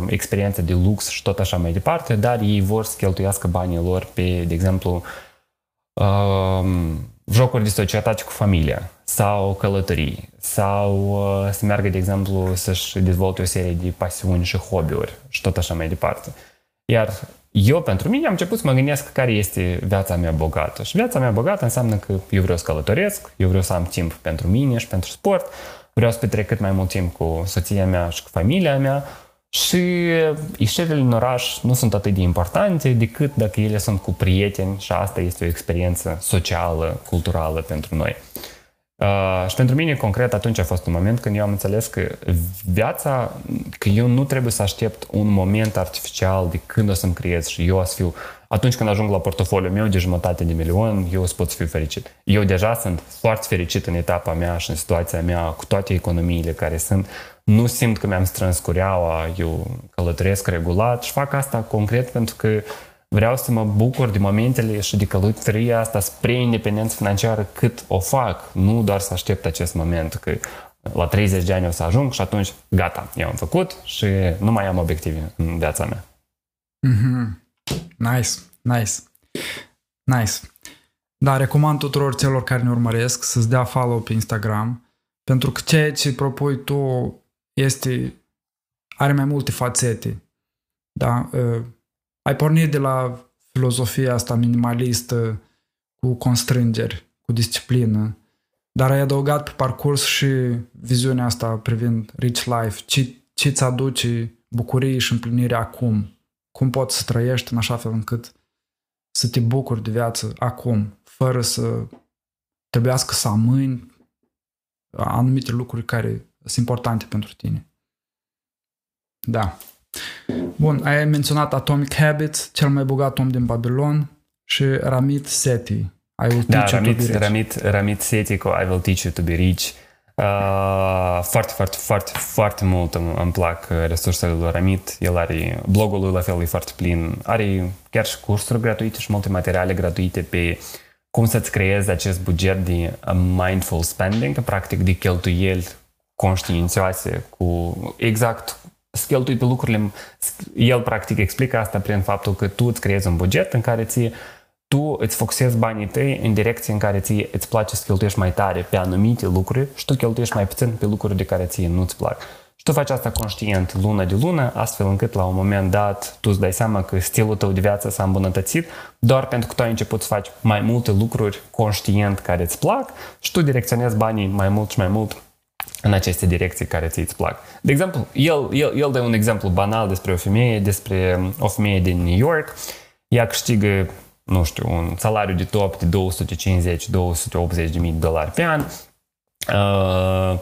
experiențe de lux și tot așa mai departe, dar ei vor să cheltuiască banii lor pe, de exemplu, um, jocuri de societate cu familia sau călătorii sau uh, să meargă, de exemplu, să-și dezvolte o serie de pasiuni și hobby-uri și tot așa mai departe. Iar eu, pentru mine, am început să mă gândesc care este viața mea bogată. Și viața mea bogată înseamnă că eu vreau să călătoresc, eu vreau să am timp pentru mine și pentru sport, vreau să petrec cât mai mult timp cu soția mea și cu familia mea și ieșirile în oraș nu sunt atât de importante decât dacă ele sunt cu prieteni și asta este o experiență socială, culturală pentru noi. Uh, și pentru mine, concret, atunci a fost un moment când eu am înțeles că viața, că eu nu trebuie să aștept un moment artificial de când o să-mi creez și eu o să fiu, atunci când ajung la portofoliul meu de jumătate de milion, eu o să pot să fiu fericit. Eu deja sunt foarte fericit în etapa mea și în situația mea, cu toate economiile care sunt. Nu simt că mi-am strâns cureaua, eu călătoresc regulat și fac asta concret pentru că Vreau să mă bucur de momentele și de călătoria asta spre independență financiară cât o fac, nu doar să aștept acest moment că la 30 de ani o să ajung și atunci gata, eu am făcut și nu mai am obiective în viața mea. Mm-hmm. Nice, nice, nice. Da, recomand tuturor celor care ne urmăresc să-ți dea follow pe Instagram pentru că ceea ce propui tu este are mai multe fațete. Da? Uh, ai pornit de la filozofia asta minimalistă cu constrângeri, cu disciplină, dar ai adăugat pe parcurs și viziunea asta privind rich life, ce, ce îți aduce bucurie și împlinire acum, cum poți să trăiești în așa fel încât să te bucuri de viață acum, fără să trebuiască să amâni anumite lucruri care sunt importante pentru tine. Da. Bun, ai menționat Atomic Habits, cel mai bogat om din Babilon și Ramit Sethi. I will da, teach Ramit, you to be rich. Ramit, Ramit Sethi cu I will teach you to be rich. Uh, foarte, foarte, foarte, foarte mult îmi, îmi plac resursele lui Ramit. El are blogul lui la fel, e foarte plin. Are chiar și cursuri gratuite și multe materiale gratuite pe cum să-ți creezi acest buget de mindful spending, practic de cheltuieli conștiințioase cu exact să cheltui pe lucrurile. El practic explică asta prin faptul că tu îți creezi un buget în care ție tu îți focusezi banii tăi în direcție în care ție îți place să cheltuiești mai tare pe anumite lucruri și tu cheltuiești mai puțin pe lucruri de care ție nu-ți plac. Și tu faci asta conștient lună de lună, astfel încât la un moment dat tu îți dai seama că stilul tău de viață s-a îmbunătățit doar pentru că tu ai început să faci mai multe lucruri conștient care îți plac și tu direcționezi banii mai mult și mai mult în aceste direcții care ți îți plac. De exemplu, el, el, el dă un exemplu banal despre o femeie, despre o femeie din New York. Ea câștigă, nu știu, un salariu de top de 250-280 de mii de dolari pe an. Uh,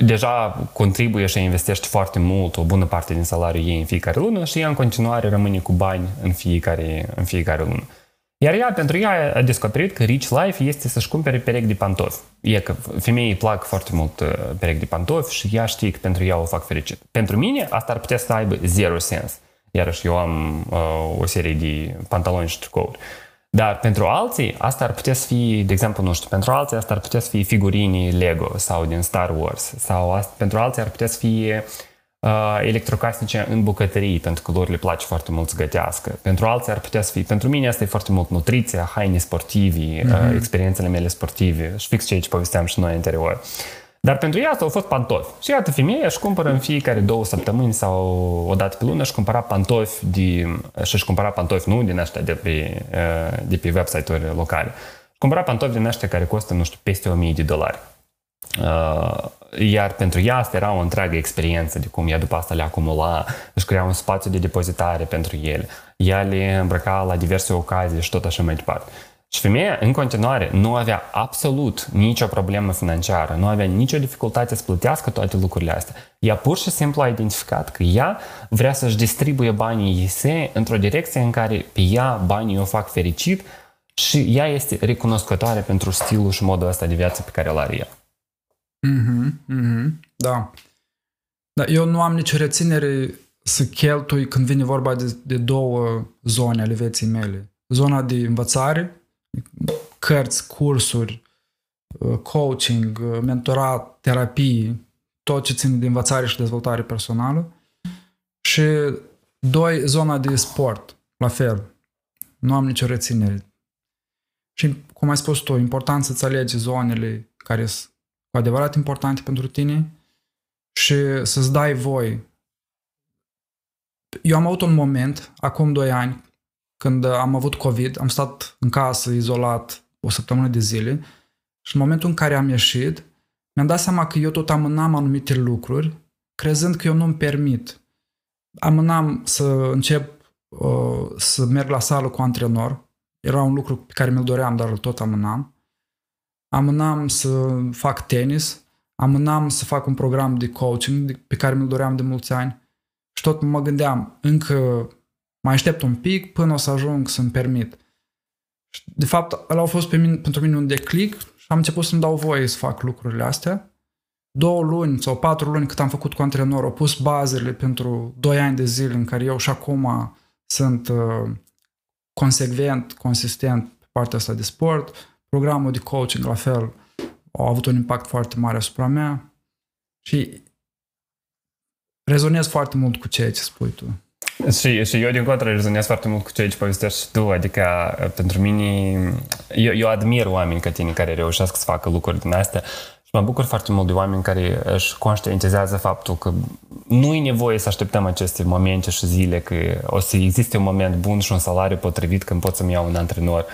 deja contribuie și investește foarte mult, o bună parte din salariul ei în fiecare lună și ea în continuare rămâne cu bani în fiecare, în fiecare lună. Iar ea, pentru ea, a descoperit că rich life este să-și cumpere perechi de pantofi. E că femeii îi plac foarte mult uh, perechi de pantofi și ea știe că pentru ea o fac fericit. Pentru mine, asta ar putea să aibă zero sens. Iarăși eu am uh, o serie de pantaloni și tricouri. Dar pentru alții, asta ar putea să fie, de exemplu, nu știu, pentru alții asta ar putea să fie figurini Lego sau din Star Wars. Sau asta, pentru alții ar putea să fie uh, electrocasnice în bucătării, pentru că lor le place foarte mult să gătească. Pentru alții ar putea să fie, pentru mine asta e foarte mult nutriția, haine sportivi, mm-hmm. uh, mhm. experiențele mele sportive și fix ce aici povesteam și noi anterior. Dar pentru ea asta au fost pantofi. Și iată, femeia își cumpără în fiecare două săptămâni sau o dată pe lună își cumpăra pantofi de, și își cumpăra pantofi nu din ăștia de pe, uh, de pe website-uri locale. Cumpăra pantofi din ăștia care costă, nu știu, peste 1000 de dolari. Uh, iar pentru ea asta era o întreagă experiență de cum ea după asta le acumula, își crea un spațiu de depozitare pentru ele. Ea le îmbrăca la diverse ocazii și tot așa mai departe. Și femeia, în continuare, nu avea absolut nicio problemă financiară, nu avea nicio dificultate să plătească toate lucrurile astea. Ea pur și simplu a identificat că ea vrea să-și distribuie banii ei într-o direcție în care pe ea banii o fac fericit și ea este recunoscătoare pentru stilul și modul ăsta de viață pe care îl are ea. Mm-hmm, mm-hmm, da. Da, eu nu am nicio reținere să cheltui când vine vorba de, de două zone ale vieții mele. Zona de învățare, cărți, cursuri, uh, coaching, uh, mentorat, terapii, tot ce ține de învățare și dezvoltare personală. Și doi, zona de sport, la fel. Nu am nicio reținere. Și, cum ai spus tu, important să-ți alegi zonele care sunt cu adevărat importante pentru tine și să-ți dai voi. Eu am avut un moment, acum 2 ani, când am avut COVID, am stat în casă, izolat, o săptămână de zile și în momentul în care am ieșit, mi-am dat seama că eu tot amânam anumite lucruri, crezând că eu nu-mi permit. Amânam să încep uh, să merg la sală cu antrenor. Era un lucru pe care mi-l doream, dar îl tot amânam amânam să fac tenis, amânam să fac un program de coaching pe care mi-l doream de mulți ani și tot mă gândeam, încă mai aștept un pic până o să ajung să-mi permit. De fapt, ăla a fost pe mine, pentru mine un declic și am început să-mi dau voie să fac lucrurile astea. Două luni sau patru luni cât am făcut cu antrenor, au pus bazele pentru doi ani de zile în care eu și acum sunt uh, consecvent, consistent pe partea asta de sport, Programul de coaching, la fel, a avut un impact foarte mare asupra mea și rezonez foarte mult cu ceea ce spui tu. Și, și eu, din contră, rezonez foarte mult cu ceea ce povestești și tu. Adică, pentru mine, eu, eu admir oameni ca tine care reușesc să facă lucruri din astea și mă bucur foarte mult de oameni care își conștientizează faptul că nu e nevoie să așteptăm aceste momente și zile, că o să existe un moment bun și un salariu potrivit când pot să-mi iau un antrenor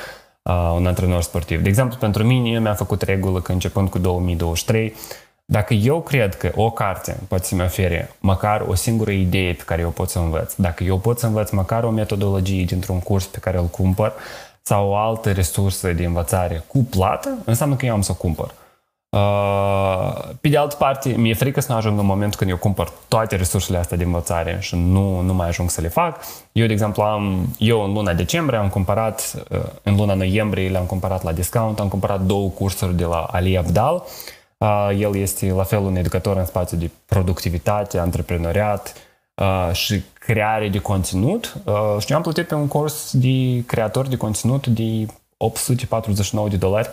uh, un antrenor sportiv. De exemplu, pentru mine, eu mi-am făcut regulă că începând cu 2023, Dacă eu cred că o carte poate să-mi ofere măcar o singură idee pe care eu pot să învăț, dacă eu pot să învăț măcar o metodologie dintr-un curs pe care îl cumpăr sau o altă resursă de învățare cu plată, înseamnă că eu am să o cumpăr. Uh, pe de altă parte, mi-e frică să nu ajung în momentul când eu cumpăr toate resursele astea de învățare și nu, nu mai ajung să le fac. Eu, de exemplu, am, eu în luna decembrie am cumpărat, uh, în luna noiembrie le-am cumpărat la discount, am cumpărat două cursuri de la Ali Abdal. Uh, el este la fel un educator în spațiu de productivitate, antreprenoriat și creare de conținut. Și eu am plătit pe un curs de creator de conținut de 849 de dolari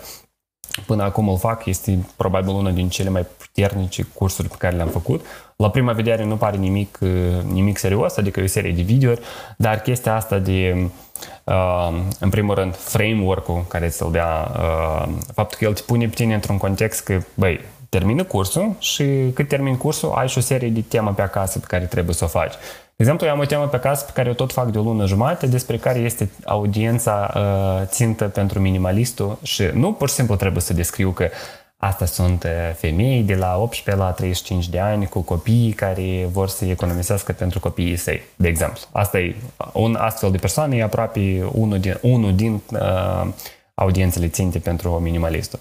Până acum îl fac, este probabil una din cele mai puternice cursuri pe care le-am făcut. La prima vedere nu pare nimic, uh, nimic serios, adică e o serie de videouri, dar chestia asta de, uh, în primul rând, framework-ul care ți-l dea, uh, faptul că el te pune pe tine într-un context că, băi, termină cursul și cât termin cursul, ai și o serie de temă pe acasă pe care trebuie să o faci. De exemplu, eu am o temă pe acasă pe care o tot fac de o lună jumate despre care este audiența uh, țintă pentru minimalistul și nu pur și simplu trebuie să descriu că Asta sunt uh, femei de la 18 la 35 de ani cu copii care vor să economisească pentru copiii săi, de exemplu. Asta e un astfel de persoană, e aproape unul din, unul din uh, audiențele ținte pentru minimalistul.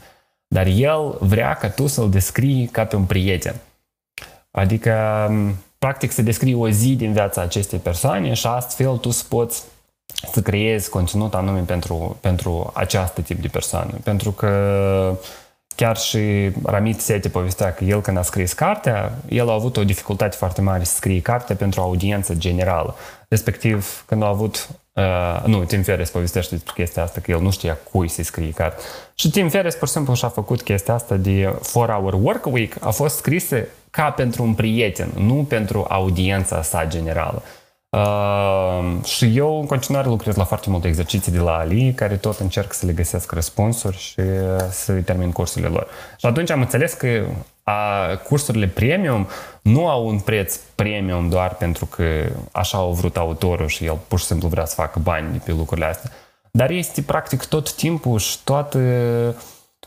Dar el vrea ca tu să-l descrii ca pe un prieten. Adică um, practic să descrii o zi din viața acestei persoane și astfel tu să poți să creezi conținut anume pentru, pentru această tip de persoană. Pentru că chiar și Ramit Sete povestea că el când a scris cartea, el a avut o dificultate foarte mare să scrie carte pentru o audiență generală. Respectiv, când a avut Uh, nu, Tim Ferriss povestește despre chestia asta, că el nu știa cui să scrie carte. Și Tim Ferriss, pur și simplu, și-a făcut chestia asta de 4-hour work week, a fost scrisă ca pentru un prieten, nu pentru audiența sa generală. Uh, și eu în continuare lucrez la foarte multe exerciții de la Ali, care tot încerc să le găsesc răspunsuri și să termin cursurile lor. Și atunci am înțeles că a, cursurile premium nu au un preț premium doar pentru că așa au vrut autorul și el pur și simplu vrea să facă bani pe lucrurile astea, dar este practic tot timpul și toată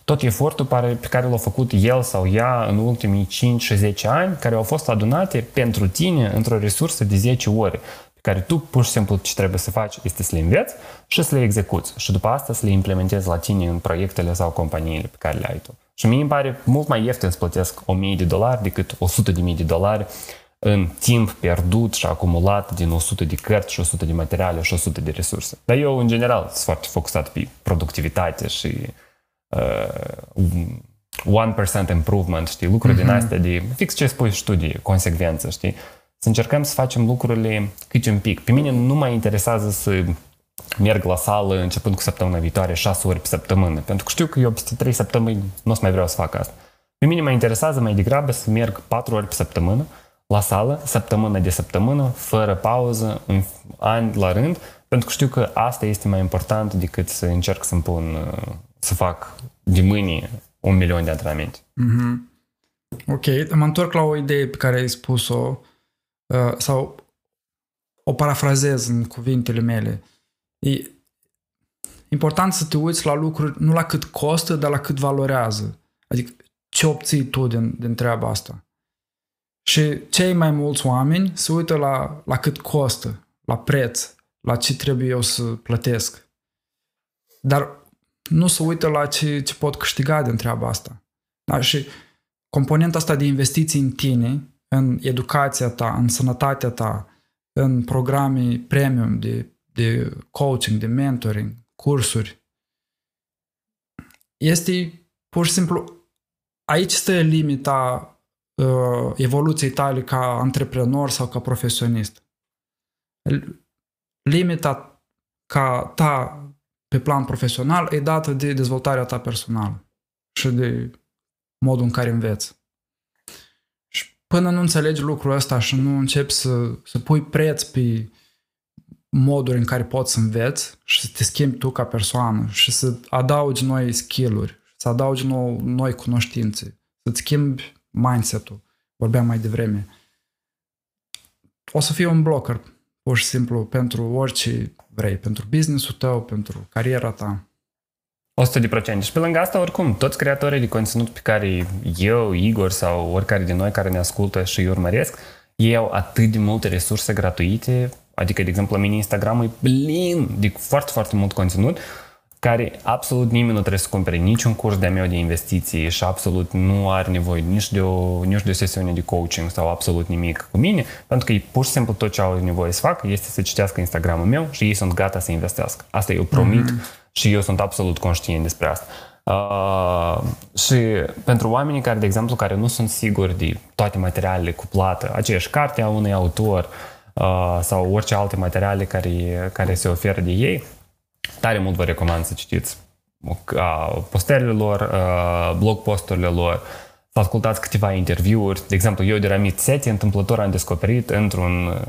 tot efortul pe care l-a făcut el sau ea în ultimii 5 și 10 ani, care au fost adunate pentru tine într-o resursă de 10 ore, pe care tu pur și simplu ce trebuie să faci este să le înveți și să le execuți și după asta să le implementezi la tine în proiectele sau companiile pe care le ai tu. Și mie îmi pare mult mai ieftin să plătesc 1000 de dolari decât 100 de mii de dolari în timp pierdut și acumulat din 100 de cărți și 100 de materiale și 100 de resurse. Dar eu, în general, sunt foarte focusat pe productivitate și uh, 1% improvement, știi, lucruri mm-hmm. din mhm. astea de, fix ce spui și tu, de consecvență, știi? Să încercăm să facem lucrurile cât un pic. Pe mine nu mă interesează să merg la sală începând cu săptămâna viitoare, 6 ori pe săptămână, pentru că știu că eu peste 3 săptămâni nu o să mai vreau să fac asta. Pe mine mă interesează mai degrabă să merg 4 ori pe săptămână la sală, săptămână de săptămână, fără pauză, în ani la rând, pentru că știu că asta este mai important decât să încerc să-mi pun uh, să fac de mâine un milion de antrenamente. Mm-hmm. Ok, mă întorc la o idee pe care ai spus-o uh, sau o parafrazez în cuvintele mele. E important să te uiți la lucruri nu la cât costă, dar la cât valorează. Adică ce obții tu din, din treaba asta. Și cei mai mulți oameni se uită la, la cât costă, la preț, la ce trebuie eu să plătesc. Dar nu se uită la ce, ce pot câștiga din treaba asta. Da? Și componenta asta de investiții în tine, în educația ta, în sănătatea ta, în programe premium de, de coaching, de mentoring, cursuri, este pur și simplu aici stă limita uh, evoluției tale ca antreprenor sau ca profesionist. Limita ca ta pe plan profesional e dată de dezvoltarea ta personală și de modul în care înveți. Și până nu înțelegi lucrul ăsta și nu începi să, să pui preț pe moduri în care poți să înveți și să te schimbi tu ca persoană și să adaugi noi skill-uri, să adaugi nou, noi cunoștințe, să-ți schimbi mindset-ul, vorbeam mai devreme, o să fie un blocker, pur și simplu, pentru orice vrei, pentru business-ul tău, pentru cariera ta. 100%. Și pe lângă asta, oricum, toți creatorii de conținut pe care eu, Igor sau oricare din noi care ne ascultă și îi urmăresc, ei au atât de multe resurse gratuite, adică, de exemplu, la mine Instagram e plin de foarte, foarte mult conținut, care absolut nimeni nu trebuie să cumpere niciun curs de meu de investiții și absolut nu are nevoie nici de, o, nici de o sesiune de coaching sau absolut nimic cu mine, pentru că ei pur și simplu tot ce au nevoie să facă este să citească Instagramul meu și ei sunt gata să investească. Asta eu promit mm-hmm. și eu sunt absolut conștient despre asta. Uh, și pentru oamenii care, de exemplu, care nu sunt siguri de toate materialele cu plată, aceeași carte a unui autor uh, sau orice alte materiale care, care se oferă de ei, Tare mult vă recomand să citiți posterele lor, blog posturile lor, să ascultați câteva interviuri. De exemplu, eu de Ramit Seti întâmplător am descoperit într-un,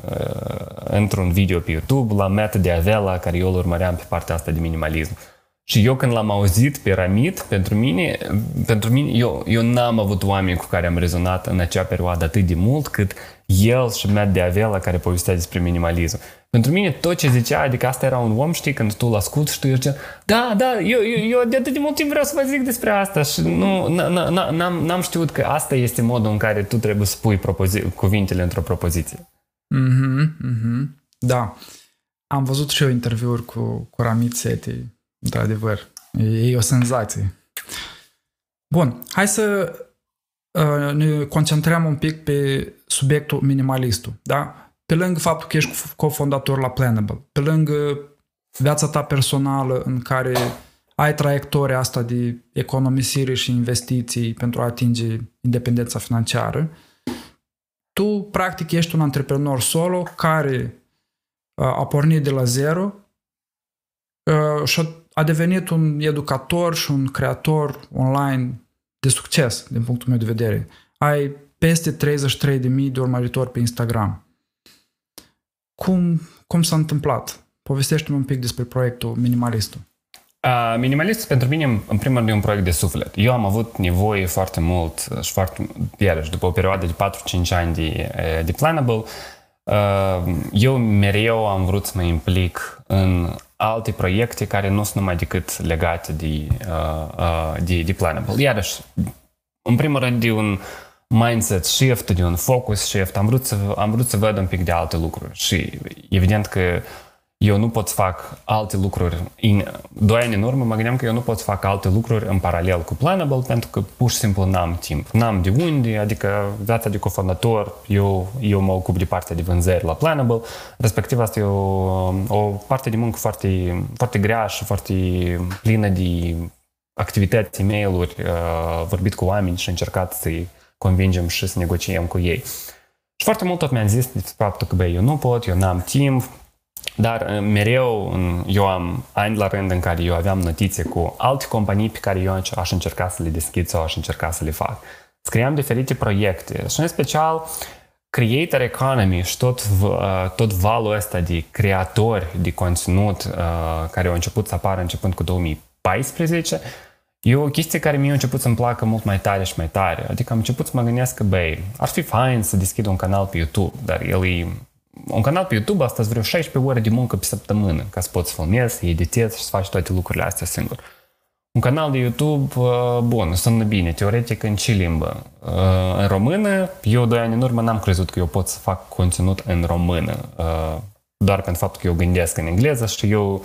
într-un video pe YouTube la Matt de Avela, care eu îl urmăream pe partea asta de minimalism. Și eu când l-am auzit pe Ramit, pentru mine, pentru mine eu, eu n-am avut oameni cu care am rezonat în acea perioadă atât de mult cât el și Matt de Avela care povestea despre minimalism. Pentru mine tot ce zicea, adică asta era un om, știi, când tu l asculti și tu ești da, da, eu, eu, eu de atât de mult timp vreau să vă zic despre asta și nu, n-am, n-am știut că asta este modul în care tu trebuie să pui propozi- cuvintele într-o propoziție. Mm-hmm, mm-hmm. Da. Am văzut și eu interviuri cu, cu Ramit Seti, într-adevăr. E, e o senzație. Bun, hai să uh, ne concentrăm un pic pe subiectul minimalistul, da? pe lângă faptul că ești cofondator la Planable, pe lângă viața ta personală în care ai traiectoria asta de economisire și investiții pentru a atinge independența financiară, tu practic ești un antreprenor solo care a pornit de la zero și a devenit un educator și un creator online de succes, din punctul meu de vedere. Ai peste 33.000 de urmăritori pe Instagram. Cum, cum s-a întâmplat? Povestește-mi un pic despre proiectul Minimalistul. Uh, Minimalist pentru mine, în primul rând, e un proiect de suflet. Eu am avut nevoie foarte mult și foarte, iarăși, după o perioadă de 4-5 ani de, de Planable, uh, eu mereu am vrut să mă implic în alte proiecte care nu sunt numai decât legate de, uh, de, de Planable. Iarăși, în primul rând, de un mindset shift, de un focus shift. Am vrut să, am vrut să văd un pic de alte lucruri și evident că eu nu pot să fac alte lucruri. În doi ani în urmă mă gândeam că eu nu pot să fac alte lucruri în paralel cu Planable pentru că pur și simplu n-am timp. N-am de unde, adică viața de cofondator, eu, eu mă ocup de partea de vânzări la Planable, respectiv asta e o, o parte de muncă foarte, foarte grea și foarte plină de activități, e-mail-uri, uh, vorbit cu oameni și încercat să-i convingem și să negociem cu ei. Și foarte mult tot mi-am zis despre faptul că, băi, eu nu pot, eu n-am timp, dar uh, mereu eu am ani la rând în care eu aveam notițe cu alte companii pe care eu aș încerca să le deschid sau aș încerca să le fac. Scriam diferite proiecte și în special creator economy și tot, uh, tot valul ăsta de creatori de conținut uh, care au început să apară începând cu 2014 E o chestie care mie a început să-mi placă mult mai tare și mai tare. Adică am început să mă gândesc că, băi, ar fi fain să deschid un canal pe YouTube, dar el e... Un canal pe YouTube asta vreo 16 ore de muncă pe săptămână, ca să poți să filmezi, să editezi și să faci toate lucrurile astea singur. Un canal de YouTube, uh, bun, sună bine, teoretic în ce limbă? Uh, în română, eu doi ani în urmă n-am crezut că eu pot să fac conținut în română, uh, doar pentru faptul că eu gândesc în engleză și eu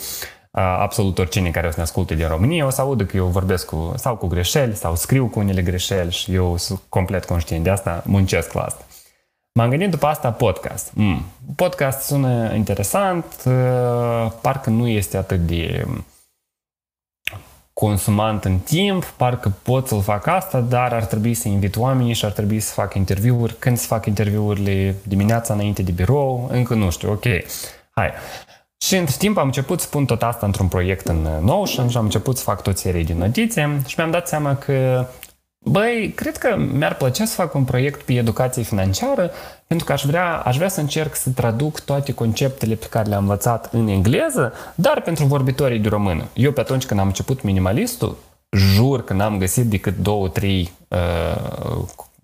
absolut oricine care o să ne asculte din România o să audă că eu vorbesc cu, sau cu greșeli sau scriu cu unele greșeli și eu sunt complet conștient de asta, muncesc la asta. M-am gândit după asta podcast. Mm. Podcast sună interesant, parcă nu este atât de consumant în timp, parcă pot să-l fac asta, dar ar trebui să invit oamenii și ar trebui să fac interviuri. Când să fac interviurile dimineața înainte de birou, încă nu știu, ok. Hai. Și între timp am început să pun tot asta într-un proiect în Notion și am început să fac tot serie de notițe și mi-am dat seama că Băi, cred că mi-ar plăcea să fac un proiect pe educație financiară pentru că aș vrea, aș vrea să încerc să traduc toate conceptele pe care le-am învățat în engleză, dar pentru vorbitorii de română. Eu pe atunci când am început minimalistul, jur că n-am găsit decât două, trei uh,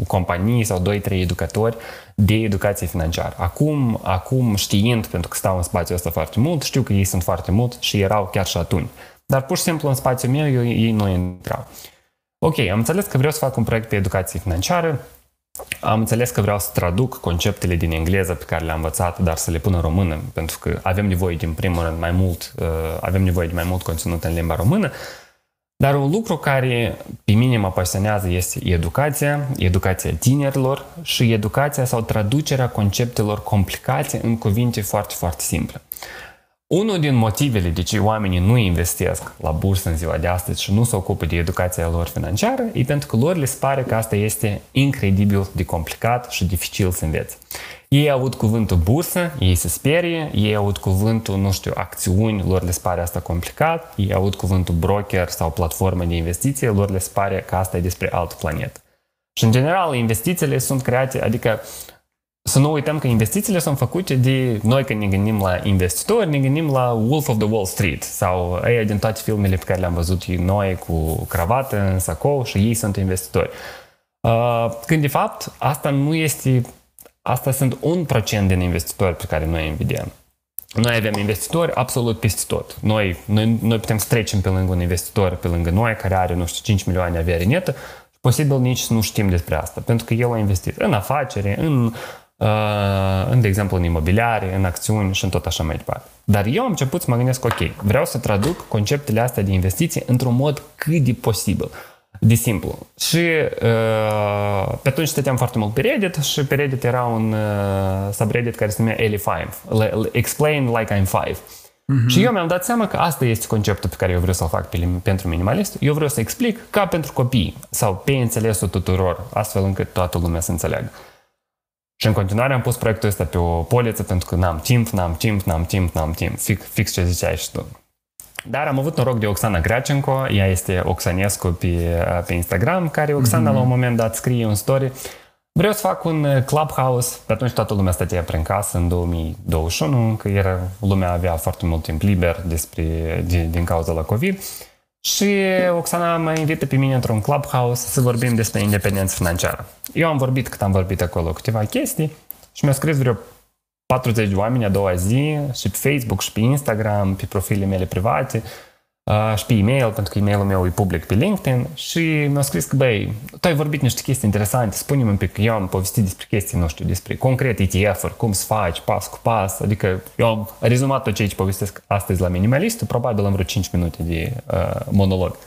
companii sau doi, trei educatori de educație financiară. Acum, acum știind, pentru că stau în spațiul ăsta foarte mult, știu că ei sunt foarte mult și erau chiar și atunci. dar pur și simplu în spațiul meu eu, ei nu intrau. Ok, am înțeles că vreau să fac un proiect pe educație financiară, am înțeles că vreau să traduc conceptele din engleză pe care le-am învățat, dar să le pun în română, pentru că avem nevoie, din primul rând, mai mult, uh, avem nevoie de mai mult conținut în limba română. Dar un lucru care pe mine mă pasionează este educația, educația tinerilor și educația sau traducerea conceptelor complicate în cuvinte foarte, foarte simple. Unul din motivele de ce oamenii nu investesc la bursă în ziua de astăzi și nu se ocupă de educația lor financiară e pentru că lor le pare că asta este incredibil de complicat și dificil să învețe. Ei au avut cuvântul bursă, ei se sperie, ei au avut cuvântul, nu știu, acțiuni, lor le pare asta complicat, ei au avut cuvântul broker sau platformă de investiție, lor le pare că asta e despre altă planetă. Și în general investițiile sunt create, adică să nu uităm că investițiile sunt făcute de noi când ne gândim la investitori, ne gândim la Wolf of the Wall Street sau ei din toate filmele pe care le-am văzut noi cu cravată în sacou și ei sunt investitori. Uh, când de fapt asta nu este, asta sunt un procent din investitori pe care noi îi vedem. Noi avem investitori absolut peste tot. Noi, noi, noi putem să trecem pe lângă un investitor, pe lângă noi, care are, nu știu, 5 milioane avere netă, posibil nici să nu știm despre asta, pentru că el a investit în afacere, în în, de exemplu, în imobiliare, în acțiuni și în tot așa mai departe. Dar eu am început să mă gândesc, ok, vreau să traduc conceptele astea de investiții într-un mod cât de posibil de simplu. Și uh, pe atunci stăteam foarte mult pe Reddit și pe Reddit era un uh, subreddit care se numea Eli5, Explain Like I'm 5. Mm-hmm. Și eu mi-am dat seama că asta este conceptul pe care eu vreau să-l fac pe, pentru minimalist. Eu vreau să explic ca pentru copii sau pe înțelesul tuturor, astfel încât toată lumea să înțeleagă. Și în continuare am pus proiectul ăsta pe o poliță pentru că n-am timp, n-am timp, n-am timp, n-am timp. Fix, fix ce ziceai și tu. Dar am avut noroc de Oxana Gracenco, ea este Oxanescu pe, pe Instagram, care Oxana mm-hmm. la un moment dat scrie un story Vreau să fac un uh, clubhouse, pe atunci toată lumea stătea prin casă în 2021, că era, lumea avea foarte mult timp liber despre, din, din cauza la COVID. Și Oxana mă invită pe mine într-un clubhouse să vorbim despre independență financiară. Eu am vorbit cât am vorbit acolo câteva chestii și mi-au scris vreo 40 de oameni a doua zi și pe Facebook și pe Instagram, pe profilele mele private uh, și pe e-mail, pentru că e-mailul meu e public pe LinkedIn și mi-au scris că, băi, tu ai vorbit niște chestii interesante, spune-mi un pic, eu am povestit despre chestii, nu știu, despre concret ETF-uri, cum să faci, pas cu pas, adică eu am rezumat tot ce aici povestesc astăzi la minimalistul, probabil în vreo 5 minute de uh, monolog.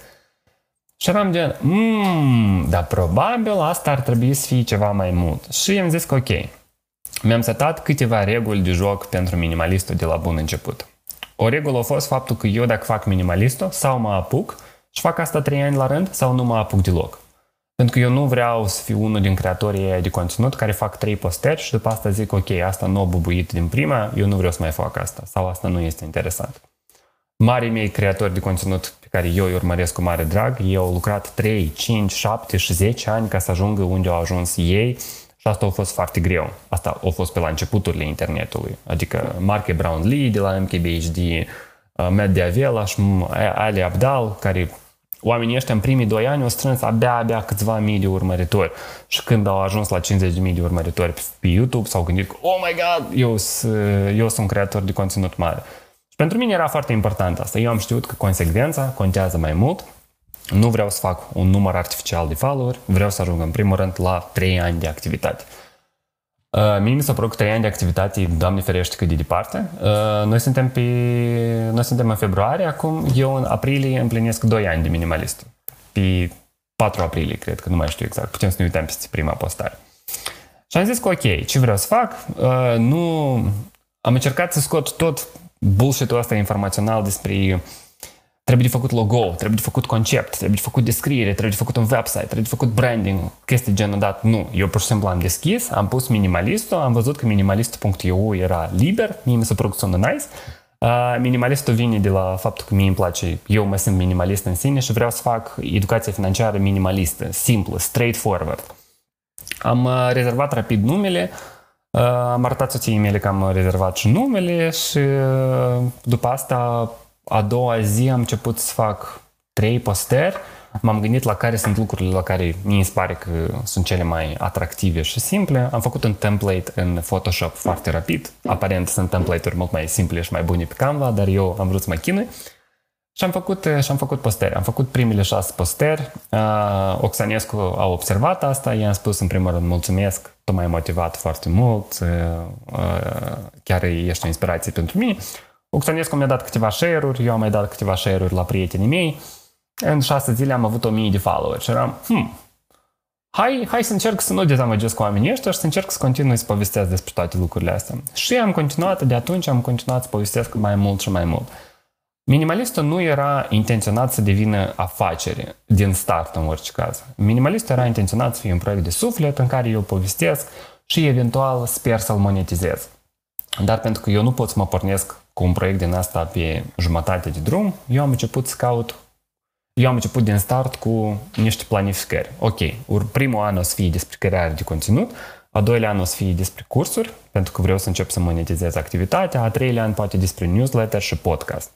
Și eram de, mmm, dar probabil asta ar trebui să fie ceva mai mult. Și am zis că ok, mi-am setat câteva reguli de joc pentru minimalistul de la bun început. O regulă a fost faptul că eu dacă fac minimalistul sau mă apuc și fac asta 3 ani la rând sau nu mă apuc deloc. Pentru că eu nu vreau să fiu unul din creatorii de conținut care fac trei posteri și după asta zic ok, asta nu a bubuit din prima, eu nu vreau să mai fac asta sau asta nu este interesant. Marii mei creatori de conținut pe care eu îi urmăresc cu mare drag, ei au lucrat 3, 5, 7 și 10 ani ca să ajungă unde au ajuns ei și asta a fost foarte greu. Asta a fost pe la începuturile internetului. Adică Marke Brown Lee de la MKBHD, uh, Matt Diavela și Ali Abdal, care oamenii ăștia în primii doi ani au strâns abia, abia câțiva mii de urmăritori. Și când au ajuns la 50 de mii de urmăritori pe YouTube, s-au gândit că, oh my god, eu, eu sunt creator de conținut mare. Și pentru mine era foarte important asta. Eu am știut că consecvența contează mai mult nu vreau să fac un număr artificial de follower, vreau să ajung în primul rând la 3 ani de activitate. Uh, mie mi s-a părut 3 ani de activitate, Doamne ferește cât de departe. Uh, noi suntem pe, noi suntem în februarie, acum eu în aprilie împlinesc 2 ani de minimalist. Pe 4 aprilie, cred că nu mai știu exact. Putem să ne uităm peste prima postare. Și am zis că ok, ce vreau să fac? Uh, nu... Am încercat să scot tot bullshit-ul ăsta informațional despre Trebuie de făcut logo, trebuie de făcut concept, trebuie de făcut descriere, trebuie de făcut un website, trebuie de făcut branding, chestii genul dat. Nu, eu pur și simplu am deschis, am pus minimalistul, am văzut că minimalistul.eu era liber, mie mi s-a părut sună nice. Uh, minimalistul vine de la faptul că mie îmi place, eu mă sunt minimalist în sine și vreau să fac educație financiară minimalistă, simplă, straightforward. Am uh, rezervat rapid numele, uh, am arătat soției mele că am rezervat și numele și uh, după asta a doua zi am început să fac trei posteri, m-am gândit la care sunt lucrurile la care mi se pare că sunt cele mai atractive și simple. Am făcut un template în Photoshop foarte rapid. Aparent sunt template-uri mult mai simple și mai bune pe Canva, dar eu am vrut să mă chinui. Și am făcut, și am făcut posteri. Am făcut primele șase posteri. Uh, Oxanescu a observat asta. I-am spus în primul rând mulțumesc, tu m-ai motivat foarte mult. Uh, uh, chiar ești o inspirație pentru mine. Oxanescu mi-a dat câteva share-uri, eu am mai dat câteva share-uri la prietenii mei. În șase zile am avut o mie de follower și eram, hmm, hai, hai să încerc să nu dezamăgesc cu oamenii ăștia și să încerc să continui să povestesc despre toate lucrurile astea. Și am continuat, de atunci am continuat să povestesc mai mult și mai mult. Minimalistul nu era intenționat să devină afacere din start în orice caz. Minimalistul era intenționat să fie un proiect de suflet în care eu povestesc și eventual sper să-l monetizez. Dar pentru că eu nu pot să mă pornesc cu un proiect din asta pe jumătate de drum, eu am început să caut eu am început din start cu niște planificări. Ok, primul an o să fie despre creare de conținut, a doilea an o să fie despre cursuri, pentru că vreau să încep să monetizez activitatea, a treilea an poate despre newsletter și podcast.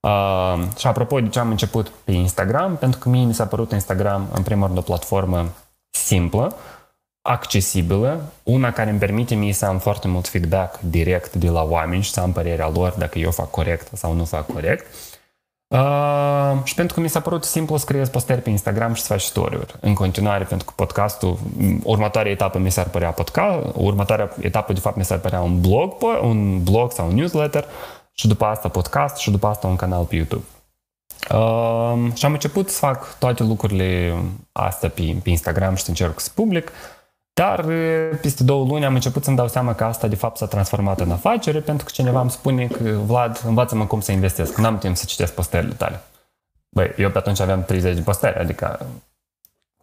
Uh, și apropo de ce am început pe Instagram, pentru că mie mi s-a părut Instagram în primul rând o platformă simplă, accesibilă, una care îmi permite mie să am foarte mult feedback direct de la oameni și să am părerea lor dacă eu fac corect sau nu fac corect. Uh, și pentru că mi s-a părut simplu să creez posteri pe Instagram și să faci story-uri. În continuare, pentru că podcastul, următoarea etapă mi s-ar părea podcast, următoarea etapă de fapt mi s-ar părea un blog, un blog sau un newsletter și după asta podcast și după asta un canal pe YouTube. Uh, și am început să fac toate lucrurile astea pe, pe Instagram și să încerc să public. Dar peste două luni am început să-mi dau seama că asta de fapt s-a transformat în afacere pentru că cineva îmi spune că Vlad, învață-mă cum să investesc. N-am timp să citesc posterile tale. Băi, eu pe atunci aveam 30 de posteri, adică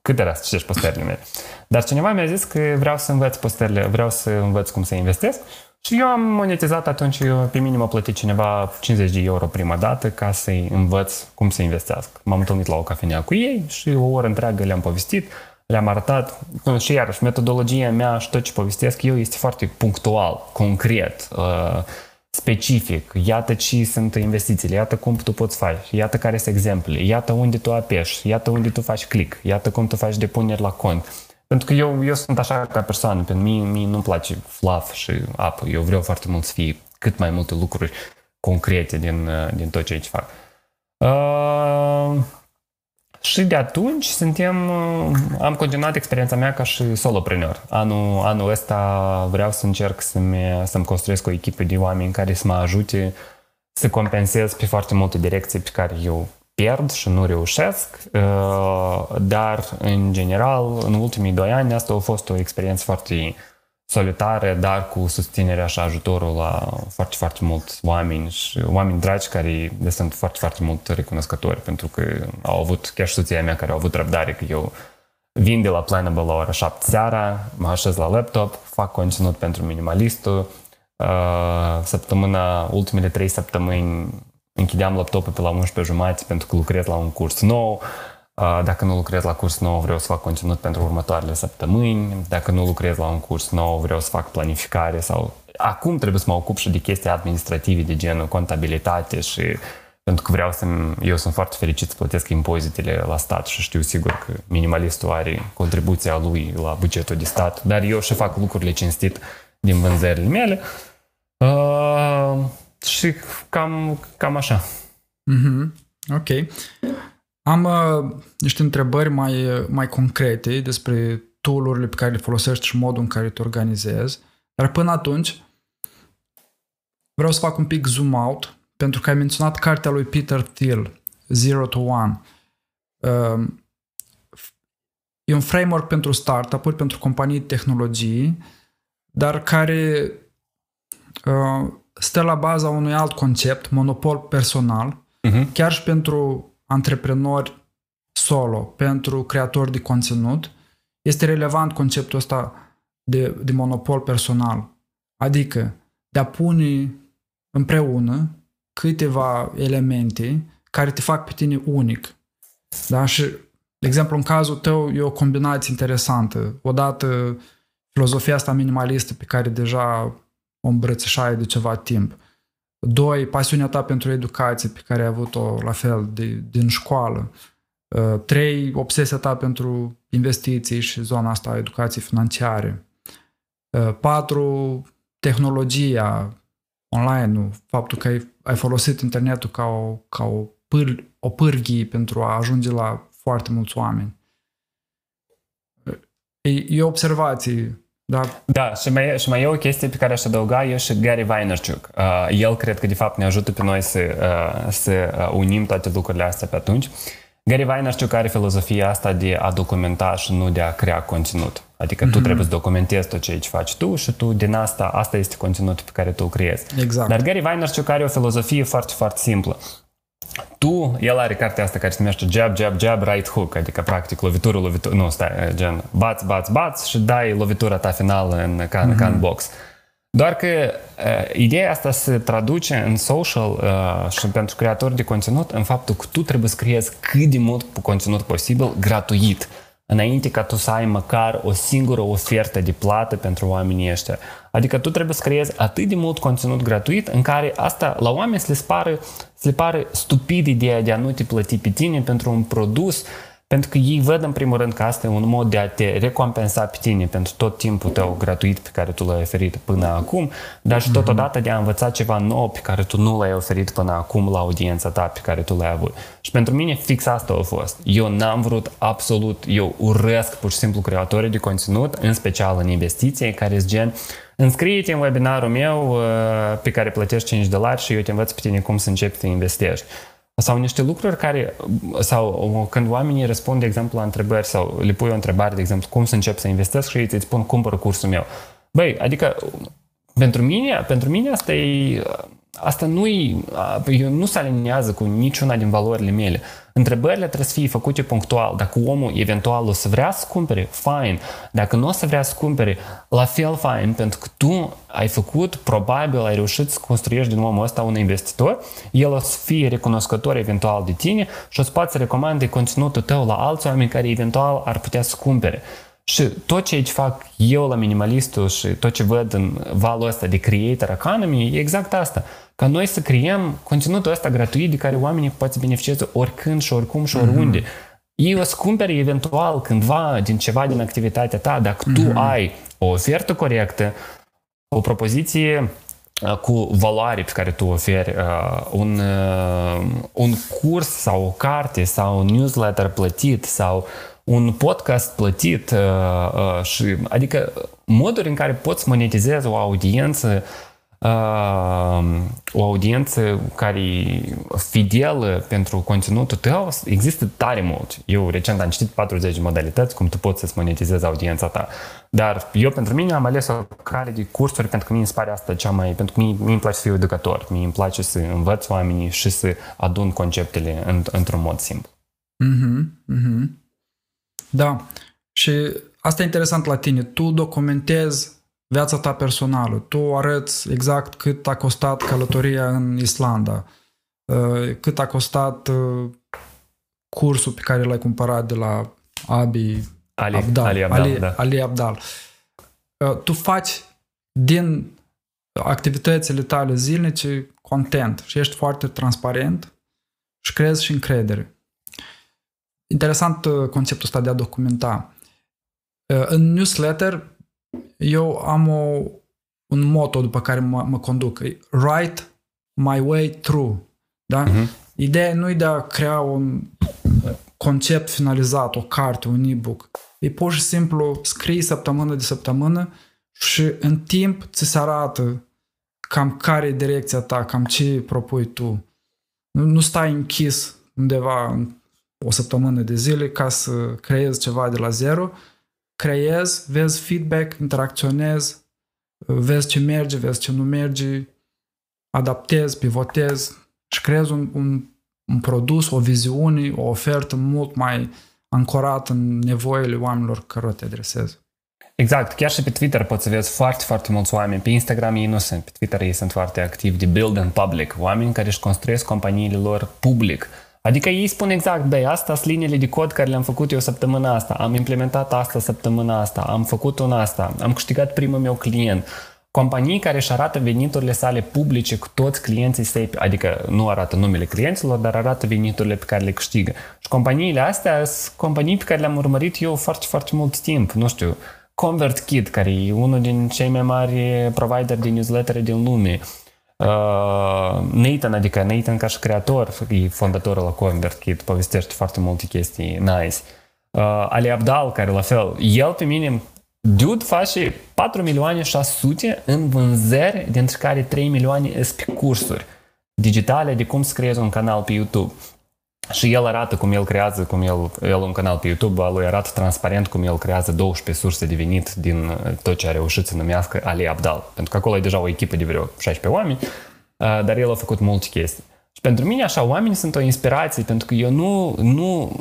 cât era să citești posterile mele. Dar cineva mi-a zis că vreau să învăț posterile, vreau să învăț cum să investesc și eu am monetizat atunci, pe mine m-a plătit cineva 50 de euro prima dată ca să-i învăț cum să investească. M-am întâlnit la o cafenea cu ei și o oră întreagă le-am povestit le-am arătat și iarăși metodologia mea și tot ce povestesc eu este foarte punctual, concret, uh, specific. Iată ce sunt investițiile, iată cum tu poți face, iată care sunt exemple, iată unde tu apeși, iată unde tu faci click, iată cum tu faci depuneri la cont. Pentru că eu, eu sunt așa ca persoană, pentru mine, mie nu-mi place fluff și apă. Eu vreau foarte mult să fie cât mai multe lucruri concrete din, uh, din tot ceea ce fac. Uh, și de atunci suntem, uh, am continuat experiența mea ca și solopreneur. Anul, anul ăsta vreau să încerc să-mi, să-mi construiesc o echipă de oameni care să mă ajute să compensez pe foarte multe direcții pe care eu pierd și nu reușesc, uh, dar în general, în ultimii doi ani, asta a fost o experiență foarte solitare, dar cu susținerea și ajutorul la foarte, foarte mulți oameni și oameni dragi care le sunt foarte, foarte mult recunoscători pentru că au avut, chiar și soția mea care au avut răbdare că eu vin de la Planable la ora 7 seara, mă așez la laptop, fac conținut pentru minimalistul, uh, săptămâna, ultimele trei săptămâni închideam laptopul pe la 11 jumate pentru că lucrez la un curs nou, dacă nu lucrez la curs nou, vreau să fac conținut pentru următoarele săptămâni. Dacă nu lucrez la un curs nou, vreau să fac planificare sau... Acum trebuie să mă ocup și de chestii administrative de genul contabilitate și pentru că vreau să eu sunt foarte fericit să plătesc impozitele la stat și știu sigur că minimalistul are contribuția lui la bugetul de stat, dar eu și fac lucrurile cinstit din vânzările mele. Uh, și cam, cam așa. Mm-hmm. Ok. Am uh, niște întrebări mai, mai concrete despre tool-urile pe care le folosești și modul în care te organizezi. Dar până atunci vreau să fac un pic zoom out pentru că ai menționat cartea lui Peter Thiel, Zero to One. Uh, e un framework pentru startup-uri, pentru companii de tehnologii, dar care uh, stă la baza unui alt concept, monopol personal, uh-huh. chiar și pentru antreprenori solo, pentru creatori de conținut, este relevant conceptul ăsta de, de monopol personal. Adică de a pune împreună câteva elemente care te fac pe tine unic. Da? Și, de exemplu, în cazul tău e o combinație interesantă. Odată filozofia asta minimalistă pe care deja o îmbrățișai de ceva timp. Doi, pasiunea ta pentru educație pe care ai avut-o la fel de, din școală. Uh, trei, obsesia ta pentru investiții și zona asta a educației financiare. Uh, patru, tehnologia online, faptul că ai, ai folosit internetul ca o, ca o pâr, o pârghie pentru a ajunge la foarte mulți oameni. E, e o observație, da? Da, și mai, și mai e o chestie pe care aș adăuga eu și Gary Vaynerchuk. Uh, el cred că de fapt ne ajută pe noi să, uh, să uh, unim toate lucrurile astea pe atunci. Gary Vaynerchuk are filozofia asta de a documenta și nu de a crea conținut. Adică mm-hmm. tu mhm. trebuie să documentezi tot ce faci tu și tu din asta, asta este conținutul pe care tu îl creezi. Exact. Dar Gary Vaynerchuk are o filozofie foarte, foarte simplă. Tu, el are cartea asta care se numește jab, jab, jab, right hook, adică practic lovitură, lovitură, nu, stai, gen, bați, bați, bați și dai lovitura ta finală în, ca, mm-hmm. ca în box. Doar că uh, ideea asta se traduce în social uh, și pentru creatori de conținut în faptul că tu trebuie să creezi cât de mult conținut posibil gratuit înainte ca tu să ai măcar o singură ofertă de plată pentru oamenii ăștia. Adică tu trebuie să creezi atât de mult conținut gratuit în care asta la oameni se le pare, se le pare stupid ideea de a nu te plăti pe tine pentru un produs pentru că ei văd în primul rând că asta e un mod de a te recompensa pe tine pentru tot timpul tău gratuit pe care tu l-ai oferit până acum, dar și totodată de a învăța ceva nou pe care tu nu l-ai oferit până acum la audiența ta pe care tu l-ai avut. Și pentru mine fix asta a fost. Eu n-am vrut absolut, eu urăsc pur și simplu creatorii de conținut, în special în investiție, care sunt gen Înscrie-te în webinarul meu uh, pe care plătești 5 dolari și eu te învăț pe tine cum să începi să investești sau niște lucruri care, sau când oamenii răspund, de exemplu, la întrebări sau le pui o întrebare, de exemplu, cum să încep să investesc și ei îți spun, cumpăr cursul meu. Băi, adică, pentru mine, pentru mine asta e, asta nu nu se aliniază cu niciuna din valorile mele. Întrebările trebuie să fie făcute punctual. Dacă omul eventual o să vrea să cumpere, fine. Dacă nu o să vrea să cumpere, la fel fine, pentru că tu ai făcut, probabil ai reușit să construiești din omul ăsta un investitor, el o să fie recunoscător eventual de tine și o să poți să recomande conținutul tău la alți oameni care eventual ar putea să cumpere. Și tot ce aici fac eu la minimalistul și tot ce văd în valul ăsta de creator economy e exact asta ca noi să creăm conținutul ăsta gratuit de care oamenii pot să beneficieze oricând și oricum și oriunde. Mm-hmm. Ei o să cumpere eventual cândva din ceva din activitatea ta, dacă mm-hmm. tu mhm. ai o ofertă corectă, o propoziție uh, cu valoare pe care tu oferi, uh, un, uh, un curs sau o carte sau un newsletter plătit sau un podcast plătit, și, adică moduri în care poți monetizezi o audiență o audiență care e fidelă pentru conținutul tău, există tare mult. Eu recent am citit 40 modalități cum tu poți să-ți monetizezi audiența ta. Dar eu pentru mine am ales o cale de cursuri pentru că mie îmi pare asta cea mai... pentru că mie, mie îmi place să fiu educator. Mie îmi place să învăț oamenii și să adun conceptele în, într-un mod simplu. Mm-hmm, mm-hmm. Da. Și asta e interesant la tine. Tu documentezi viața ta personală. Tu arăți exact cât a costat călătoria în Islanda, uh, cât a costat uh, cursul pe care l-ai cumpărat de la Abi Ali Abdal. Ali Abdal, Ali, da. Ali Abdal. Uh, tu faci din activitățile tale zilnice content și ești foarte transparent și crezi și încredere. Interesant conceptul ăsta de a documenta. În newsletter eu am o, un moto după care mă, mă conduc. Write my way through. Da? Uh-huh. Ideea nu e de a crea un concept finalizat, o carte, un e-book. E pur și simplu scrii săptămână de săptămână și în timp ți se arată cam care e direcția ta, cam ce propui tu. Nu, nu stai închis undeva o săptămână de zile ca să creezi ceva de la zero, creezi, vezi feedback, interacționezi, vezi ce merge, vezi ce nu merge, adaptezi, pivotezi și creezi un, un, un produs, o viziune, o ofertă mult mai ancorat în nevoile oamenilor care te adresezi. Exact, chiar și pe Twitter poți să vezi foarte, foarte mulți oameni. Pe Instagram ei nu sunt, pe Twitter ei sunt foarte activi. De build and public, oameni care își construiesc companiile lor public Adică ei spun exact, băi, asta sunt liniile de cod care le-am făcut eu săptămâna asta, am implementat asta săptămâna asta, am făcut un asta, am câștigat primul meu client. Companii care își arată veniturile sale publice cu toți clienții săi, adică nu arată numele clienților, dar arată veniturile pe care le câștigă. Și companiile astea sunt companii pe care le-am urmărit eu foarte, foarte mult timp. Nu știu, ConvertKit, care e unul din cei mai mari provider de newsletter din lume, Uh, Nathan, adică Nathan ca și creator, e fondatorul la ConvertKit, povestește foarte multe chestii nice. Uh, Ali Abdal, care la fel, el pe mine, dude face 4 milioane 600 în vânzări, dintre care 3 milioane sunt pe cursuri digitale de cum să creezi un canal pe YouTube. Și el arată cum el creează, cum el, el un canal pe YouTube, lui arată transparent cum el creează 12 surse de venit din uh, tot ce a reușit să numească Ali Abdal. Pentru că acolo e deja o echipă de vreo 16 oameni, uh, dar el a făcut multe chestii. Și pentru mine așa, oamenii sunt o inspirație, pentru că eu nu, nu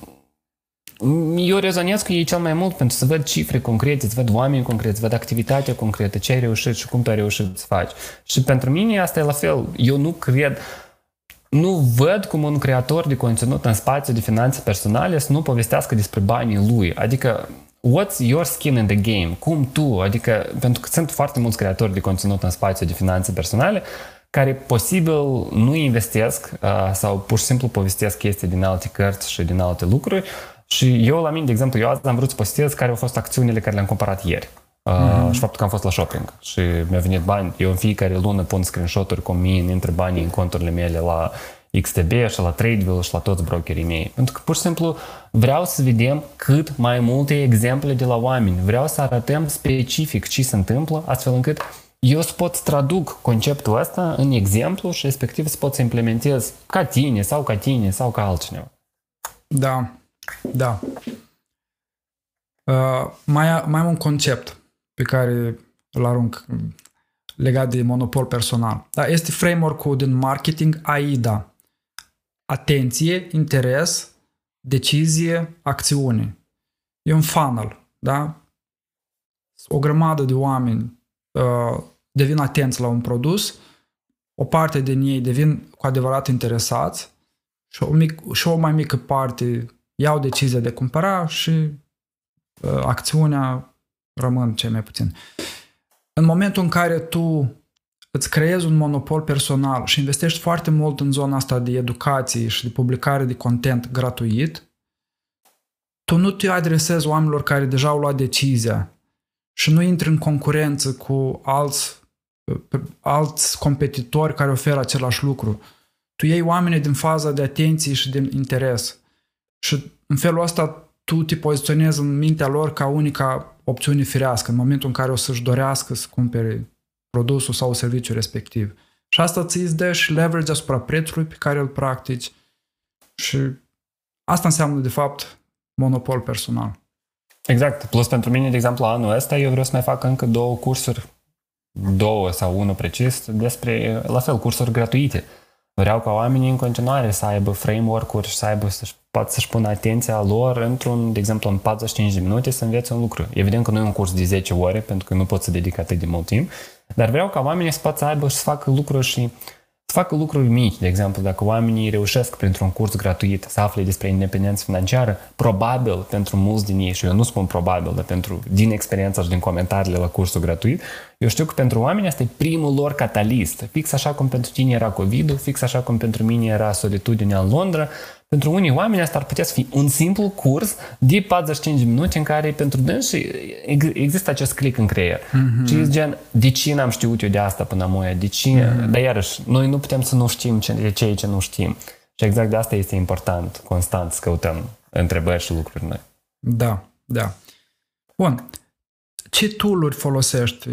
eu rezonez cu ei cel mai mult pentru să văd cifre concrete, să văd oameni concreți, să văd activitatea concretă, ce ai reușit și cum tu ai reușit să faci. Și pentru mine asta e la fel. Eu nu cred, nu văd cum un creator de conținut în spațiu de finanțe personale să nu povestească despre banii lui. Adică, what's your skin in the game? Cum tu? Adică, pentru că sunt foarte mulți creatori de conținut în spațiu de finanțe personale care posibil nu investesc uh, sau pur și simplu povestesc chestii din alte cărți și din alte lucruri și eu la mine, de exemplu, eu azi am vrut să postez care au fost acțiunile care le-am cumpărat ieri. Mm-hmm. Uh, și faptul că am fost la shopping și mi-a venit bani. Eu în fiecare lună pun screenshot-uri cu mine, între banii în conturile mele la XTB și la Tradeville și la toți brokerii mei. Pentru că pur și simplu vreau să vedem cât mai multe exemple de la oameni. Vreau să arătăm specific ce se întâmplă, astfel încât eu să pot traduc conceptul ăsta în exemplu și respectiv să pot să implementez ca tine sau ca tine sau ca altcineva. Da, da. Uh, mai, mai am un concept pe care îl arunc legat de monopol personal. Da, este framework-ul din marketing AIDA. Atenție, interes, decizie, acțiune. E un funnel, da? O grămadă de oameni uh, devin atenți la un produs, o parte din ei devin cu adevărat interesați și o, mic, și o mai mică parte iau decizia de cumpăra și uh, acțiunea rămân cei mai puțin. În momentul în care tu îți creezi un monopol personal și investești foarte mult în zona asta de educație și de publicare de content gratuit, tu nu te adresezi oamenilor care deja au luat decizia și nu intri în concurență cu alți, alți competitori care oferă același lucru. Tu iei oamenii din faza de atenție și de interes. Și în felul ăsta tu te poziționezi în mintea lor ca unica opțiune firească în momentul în care o să-și dorească să cumpere produsul sau serviciul respectiv. Și asta ți îți dă și leverage asupra prețului pe care îl practici și asta înseamnă de fapt monopol personal. Exact. Plus pentru mine, de exemplu, anul ăsta eu vreau să mai fac încă două cursuri, două sau unul precis, despre, la fel, cursuri gratuite. Vreau ca oamenii în continuare să aibă framework-uri și să aibă să-și poate să-și pună atenția lor într-un, de exemplu, în 45 de minute să învețe un lucru. Evident că nu e un curs de 10 ore, pentru că nu pot să dedic atât de mult timp, dar vreau ca oamenii să poată să aibă și să facă lucruri și să facă lucruri mici. De exemplu, dacă oamenii reușesc printr-un curs gratuit să afle despre independență financiară, probabil pentru mulți din ei, și eu nu spun probabil, dar pentru din experiența și din comentariile la cursul gratuit, eu știu că pentru oameni asta e primul lor catalist. Fix așa cum pentru tine era covid fix așa cum pentru mine era solitudinea în Londra, pentru unii oameni asta ar putea să fie un simplu curs de 45 minute în care pentru dânsi există acest click în creier. Mm-hmm. Și gen, de ce n-am știut eu de asta până amoia? De ce? Mm-hmm. Dar iarăși, noi nu putem să nu știm ce, ce ce nu știm. Și exact de asta este important, constant, să căutăm întrebări și lucruri noi. Da, da. Bun. Ce tool-uri folosești?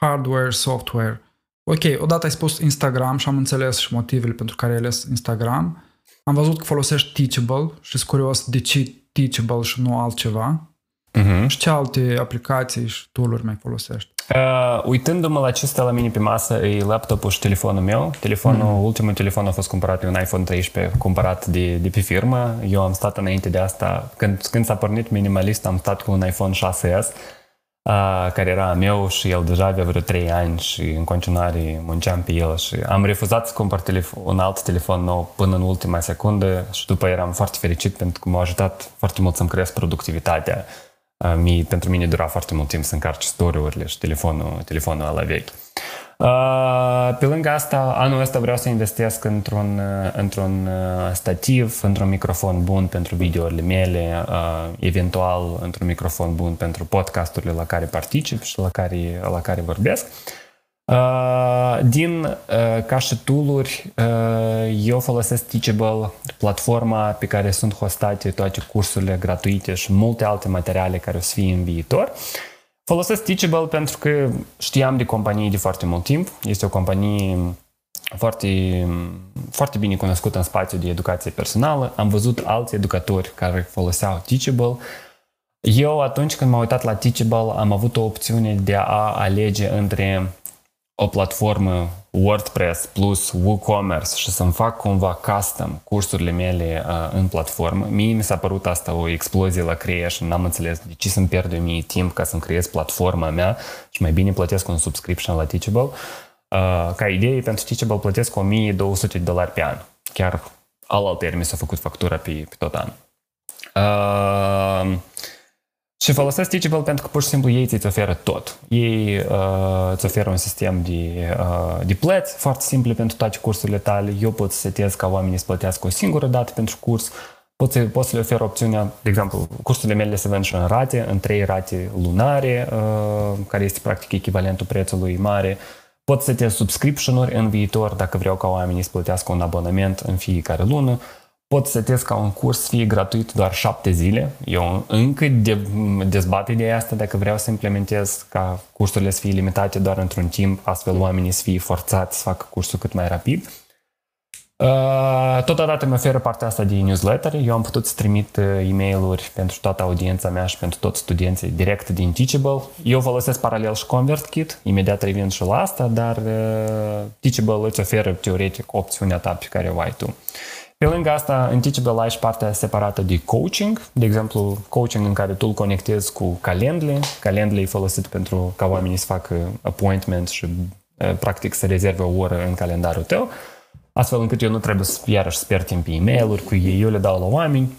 Hardware, software? Ok, odată ai spus Instagram și am înțeles și motivele pentru care ai ales Instagram. Am văzut că folosești Teachable și sunt curios de ce Teachable și nu altceva. Uh-huh. Și ce alte aplicații și tool mai folosești? Uh, uitându-mă la ce stă la mine pe masă, e laptopul și telefonul meu. Telefonul, uh-huh. ultimul telefon a fost cumpărat, e un iPhone 13 cumpărat de, de pe firmă. Eu am stat înainte de asta, când, când s-a pornit minimalist, am stat cu un iPhone 6S care era a meu și el deja avea vreo 3 ani și în continuare munceam pe el și am refuzat să cumpăr telefon, un alt telefon nou până în ultima secundă și după eram foarte fericit pentru că m-a ajutat foarte mult să-mi cresc productivitatea. Mi, pentru mine dura foarte mult timp să încarci story-urile și telefonul, telefonul la vechi. Uh, pe lângă asta, anul ăsta vreau să investesc într-un, uh, într-un uh, stativ, într-un microfon bun pentru videourile mele, eventual într-un microfon bun pentru podcasturile la care particip și la care, la care vorbesc. Uh, din uh, ca și tool-uri, uh, eu folosesc Teachable, platforma pe care sunt hostate toate cursurile gratuite și multe alte materiale care o să fie în viitor. Folosesc Teachable pentru că știam de companie de foarte mult timp. Este o companie foarte, foarte bine cunoscută în spațiul de educație personală. Am văzut alți educatori care foloseau Teachable. Eu atunci când m-am uitat la Teachable am avut o opțiune de a alege între o platformă WordPress plus WooCommerce și să-mi fac cumva custom cursurile mele uh, în platformă. Mie mi s-a părut asta o explozie la creation, n-am înțeles de ce să-mi pierd mie timp ca să-mi creez platforma mea și mai bine plătesc un subscription la Teachable. Uh, ca idee, pentru Teachable plătesc 1200 de dolari pe an. Chiar alaltă mi s-a făcut factura pe, pe tot anul. Uh, și folosesc Teachable pentru că pur și simplu ei îți oferă tot. Ei uh, îți oferă un sistem de, uh, de plăți foarte simple pentru toate cursurile tale. Eu pot să setez ca oamenii să plătească o singură dată pentru curs. Pot să, pot să le ofer opțiunea, de exemplu, cursurile mele se vând și în rate, în trei rate lunare, uh, care este practic echivalentul prețului mare. Pot să setez subscription-uri în viitor dacă vreau ca oamenii să plătească un abonament în fiecare lună pot setez ca un curs să fie gratuit doar șapte zile. Eu încă de, dezbat ideea asta dacă vreau să implementez ca cursurile să fie limitate doar într-un timp, astfel oamenii să fie forțați să facă cursul cât mai rapid. Uh, totodată mi oferă partea asta de newsletter. Eu am putut să trimit uh, e mail pentru toată audiența mea și pentru toți studenții direct din Teachable. Eu folosesc paralel și ConvertKit, imediat revin și la asta, dar uh, Teachable îți oferă teoretic opțiunea ta pe care o ai tu. Pe lângă asta, în Teachable ai și partea separată de coaching, de exemplu, coaching în care tu îl conectezi cu Calendly. Calendly e folosit pentru ca oamenii să facă appointment și practic să rezerve o oră în calendarul tău, astfel încât eu nu trebuie să iarăși să pierd timp pe e mail cu ei, eu le dau la oameni,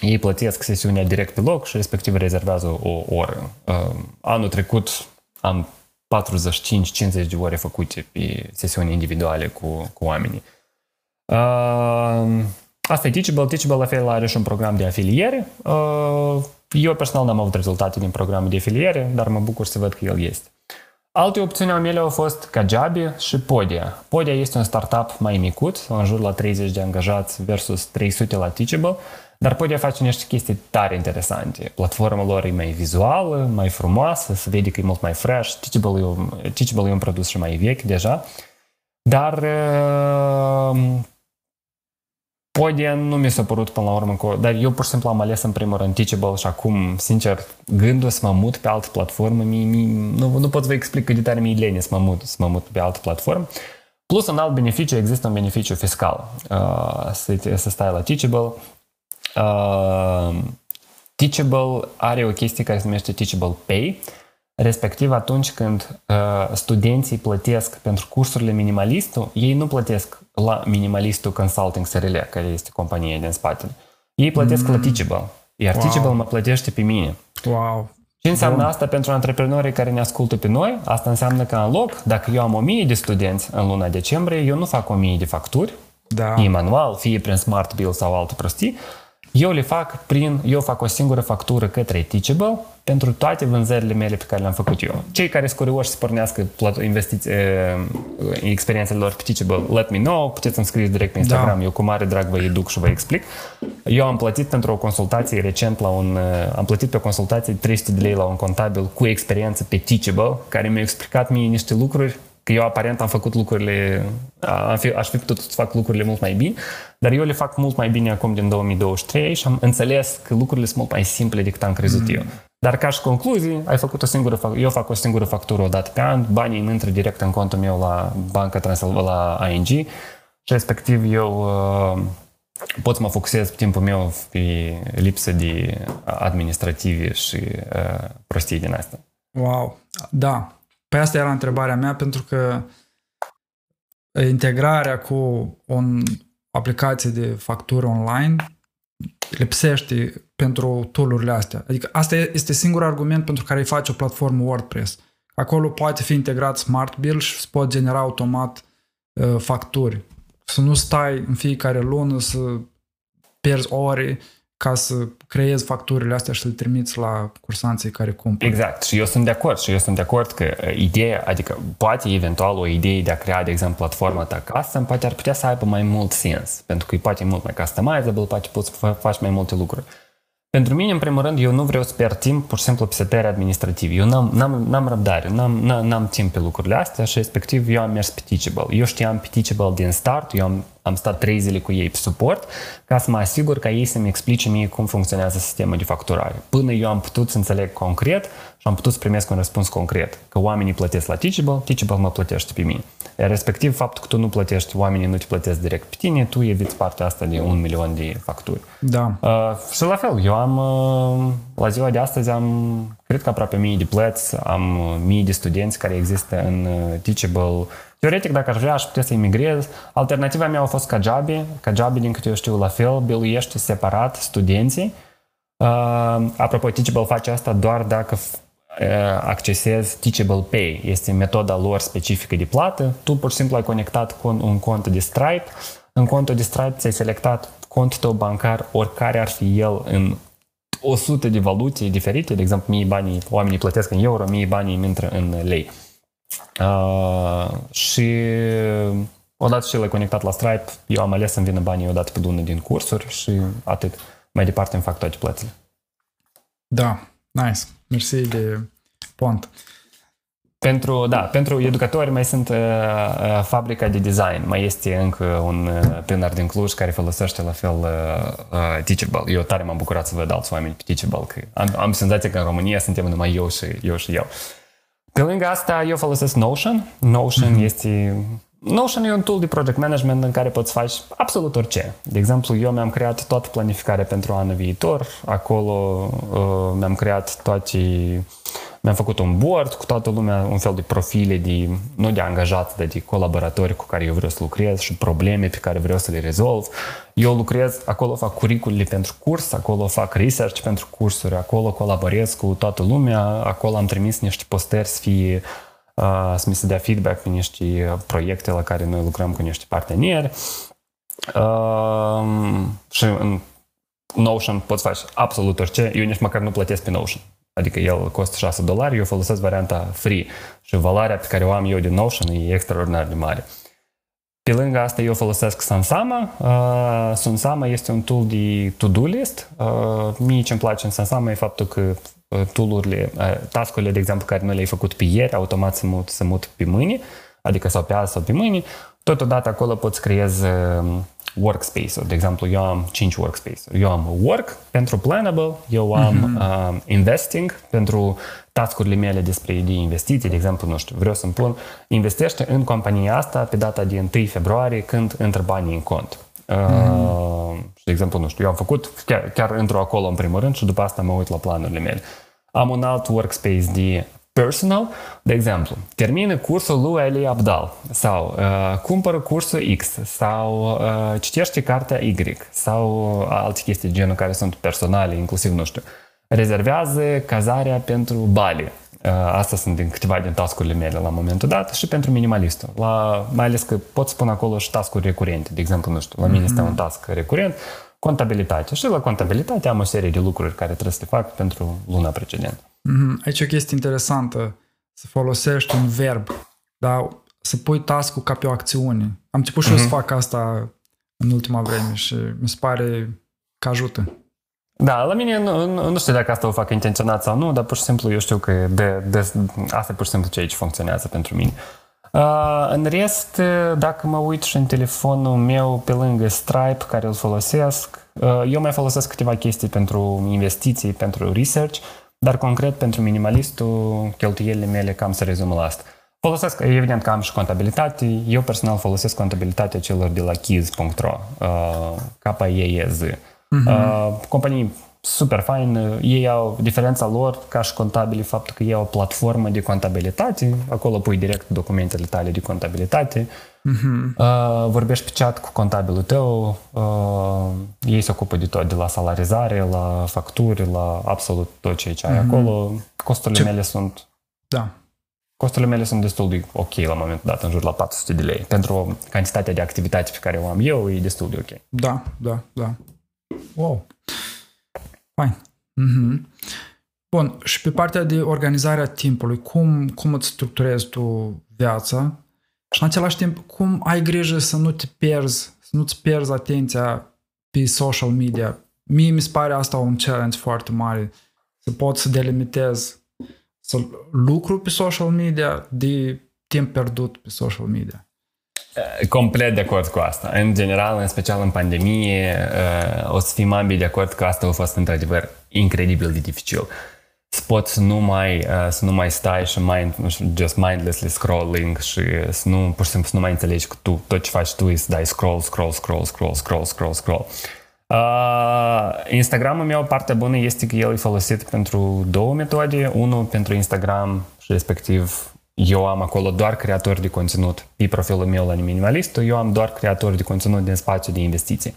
ei plătesc sesiunea direct pe loc și respectiv rezervează o oră. Anul trecut am 45-50 de ore făcute pe sesiuni individuale cu, cu oamenii. Uh, asta e Teachable. Teachable la fel are și un program de afiliere. Uh, eu personal n-am avut rezultate din programul de afiliere, dar mă bucur să văd că el este. Alte opțiuni ale mele au fost Kajabi și Podia. Podia este un startup mai micut, în jur la 30 de angajați versus 300 la Teachable, dar Podia face niște chestii tare interesante. Platforma lor e mai vizuală, mai frumoasă, se vede că e mult mai fresh. Teachable e un, Teachable e un produs și mai vechi deja. Dar uh, Podia nu mi s-a părut până la urmă, cu, dar eu pur și simplu am ales în primul rând Teachable și acum, sincer, gândul să mă mut pe altă platformă, mi, mi, nu, nu pot să vă explic cât de tare mi-e lene să mă mut, să mă mut pe altă platformă. Plus, un alt beneficiu, există un beneficiu fiscal. Uh, să, să stai la Teachable. Uh, Teachable are o chestie care se numește Teachable Pay, respectiv atunci când uh, studenții plătesc pentru cursurile minimalistul, ei nu plătesc la Minimalistul Consulting SRL, care este compania din spatele. Ei plătesc mm. la Teachable, iar wow. Teachable mă plătește pe mine. Wow! Ce înseamnă Bun. asta pentru antreprenorii care ne ascultă pe noi? Asta înseamnă că în loc, dacă eu am 1000 de studenți în luna decembrie, eu nu fac 1000 de facturi, da. fie manual, fie prin Smart Bill sau alte prostii, eu le fac prin, eu fac o singură factură către Teachable pentru toate vânzările mele pe care le-am făcut eu. Cei care sunt curioși să pornească investiții, experiențele lor pe Teachable, let me know, puteți să-mi scrieți direct pe Instagram, da. eu cu mare drag vă educ și vă explic. Eu am plătit pentru o consultație recent la un, am plătit pe o consultație 300 de lei la un contabil cu experiență pe Teachable, care mi-a explicat mie niște lucruri că eu aparent am făcut lucrurile, am fi, aș fi putut să fac lucrurile mult mai bine, dar eu le fac mult mai bine acum din 2023 și am înțeles că lucrurile sunt mult mai simple decât am crezut mm. eu. Dar ca și concluzie, ai făcut o singură, eu fac o singură factură o dată pe an, banii îmi intră direct în contul meu la Banca Transilvania, la ING și respectiv eu uh, pot să mă focusez timpul meu pe lipsă de administrative și uh, prostii din asta. Wow, da. Pe asta era întrebarea mea, pentru că integrarea cu o aplicație de factură online lipsește pentru tool astea. Adică asta este singurul argument pentru care îi faci o platformă WordPress. Acolo poate fi integrat Smart Bill și se pot genera automat uh, facturi. Să nu stai în fiecare lună să pierzi ore ca să creezi facturile astea și să le trimiți la cursanții care cumpără. Exact. Și eu sunt de acord. Și eu sunt de acord că uh, ideea, adică poate eventual o idee de a crea, de exemplu, platforma ta custom, poate ar putea să aibă mai mult sens. Pentru că e poate mult mai customizable, poate poți să faci mai multe lucruri. Pentru mine, în primul rând, eu nu vreau să pierd timp pur și simplu pe setări administrative. Eu n-am, n-am, n-am răbdare, n-am, n-am timp pe lucrurile astea și respectiv eu am mers pe Teachable. Eu știam pe Teachable din start, eu am, am stat trei zile cu ei pe suport ca să mă asigur ca ei să-mi explice mie cum funcționează sistemul de facturare. Până eu am putut să înțeleg concret și am putut să primesc un răspuns concret. Că oamenii plătesc la Teachable, Teachable mă plătește pe mine. Iar respectiv, faptul că tu nu plătești, oamenii nu te plătesc direct pe tine, tu eviți partea asta de un milion de facturi. Da. Uh, și la fel, eu am, uh, la ziua de astăzi am, cred că aproape mii de plăți, am uh, mii de studenți care există în uh, Teachable. Teoretic, dacă aș vrea, aș putea să imigrez. Alternativa mea a fost Kajabi. Kajabi, din câte eu știu, la fel, biluiește separat studenții. Uh, apropo, Teachable face asta doar dacă accesezi Teachable Pay. Este metoda lor specifică de plată. Tu pur și simplu ai conectat cu un cont de Stripe. În contul de Stripe ți-ai selectat contul tău bancar, oricare ar fi el în 100 de valute diferite. De exemplu, mii banii, oamenii plătesc în euro, mii banii îmi intră în lei. Uh, și odată ce l-ai conectat la Stripe, eu am ales să-mi vină banii odată pe lună din cursuri și atât. Mai departe îmi fac toate plățile. Da, nice. Mersi de pont. Pentru, da, pentru educatori mai sunt uh, uh, fabrica de design. Mai este încă un uh, tânăr din Cluj care folosește la fel uh, uh, Teachable. Eu tare m-am bucurat să văd alți oameni pe Teachable. Că am, am senzația că în România suntem numai eu și eu. Și eu. Pe lângă asta, eu folosesc Notion. Notion mm-hmm. este Notion e un tool de project management în care poți face absolut orice. De exemplu, eu mi-am creat toată planificarea pentru anul viitor. Acolo uh, mi-am creat toate... Mi-am făcut un board cu toată lumea, un fel de profile de, nu de angajați, dar de colaboratori cu care eu vreau să lucrez și probleme pe care vreau să le rezolv. Eu lucrez, acolo fac curiculele pentru curs, acolo fac research pentru cursuri, acolo colaborez cu toată lumea, acolo am trimis niște postări să fie să mi se dea feedback pe niște proiecte la care noi lucrăm cu niște parteneri. Și în Notion poți face absolut orice. Eu nici măcar nu plătesc pe Notion. Adică el costă 6 dolari, eu folosesc varianta free și valoarea pe care o am eu din Notion e extraordinar de mare. Pe lângă asta eu folosesc Sansama. Uh, Sansama este un tool de to-do list. Uh, mie ce îmi place în Sansama e faptul că tool-urile, task-urile, de exemplu, care nu le-ai făcut pe ieri, automat se mut, se mut pe mâine, adică sau pe azi sau pe mâine. Totodată acolo poți creezi workspace-uri. De exemplu, eu am 5 workspace-uri. Eu am work pentru plannable, eu am uh-huh. uh, investing pentru tascurile mele despre de investiții. De exemplu, nu știu, vreau să-mi pun investește în compania asta pe data de 1 februarie când intră banii în cont. Uh, și, de exemplu, nu știu, eu am făcut chiar, chiar într-o acolo în primul rând și după asta mă uit la planurile mele. Am un alt workspace de personal, de exemplu, termină cursul lui Ali Abdal sau uh, cumpără cursul X sau uh, citește cartea Y sau alte chestii genul care sunt personale, inclusiv, nu știu, rezervează cazarea pentru Bali Uh, asta sunt din câteva din tascurile mele la momentul dat și pentru minimalistul. La, mai ales că pot spune acolo și tascuri recurente. De exemplu, nu știu, la mine mm-hmm. este un task recurent, contabilitate. Și la contabilitate am o serie de lucruri care trebuie să le fac pentru luna precedentă. Mm-hmm. Aici o chestie interesantă. Să folosești un verb, dar să pui task ca pe o acțiune. Am început și mm-hmm. eu să mhm. fac asta în ultima vreme și mi se pare că ajută. Da, la mine nu, nu, nu știu dacă asta o fac intenționat sau nu, dar pur și simplu eu știu că de, de, asta e pur și simplu ce aici funcționează pentru mine. Uh, în rest, dacă mă uit și în telefonul meu pe lângă Stripe care îl folosesc, uh, eu mai folosesc câteva chestii pentru investiții, pentru research, dar concret pentru minimalistul, cheltuielile mele cam se rezumă la asta. Folosesc, evident că am și contabilitate. Eu personal folosesc contabilitatea celor de la keys.ro, uh, K-E-E-Z. Uh-huh. Companii super fain, ei au diferența lor ca și contabili, faptul că ei au o platformă de contabilitate, acolo pui direct documentele tale de contabilitate, uh-huh. uh, vorbești pe chat cu contabilul tău, uh, ei se ocupă de tot, de la salarizare, la facturi, la absolut tot ce ai uh-huh. acolo. Costurile ce? mele sunt... Da. Costurile mele sunt destul de ok la momentul dat, în jur la 400 de lei. Pentru cantitatea de activitate pe care o am eu, e destul de ok. Da, da, da. Wow. Fain. Mm-hmm. Bun, și pe partea de organizarea timpului, cum, cum îți structurezi tu viața și în același timp, cum ai grijă să nu te pierzi, să nu-ți pierzi atenția pe social media. Mie mi se pare asta un challenge foarte mare, să pot să delimitez să lucru pe social media de timp pierdut pe social media. Complet de acord cu asta. În general, în special în pandemie, o să fim ambii de acord că asta a fost într-adevăr incredibil de dificil. Să poți să nu mai, să nu mai stai și mind, just mindlessly scrolling și să nu, pur și simplu să nu mai înțelegi că tu, tot ce faci tu e să dai scroll, scroll, scroll, scroll, scroll, scroll, scroll. Uh, Instagramul meu, partea bună este că el e folosit pentru două metode. Unul pentru Instagram și respectiv eu am acolo doar creatori de conținut pe profilul meu la minimalist, eu am doar creatori de conținut din spațiu de investiții.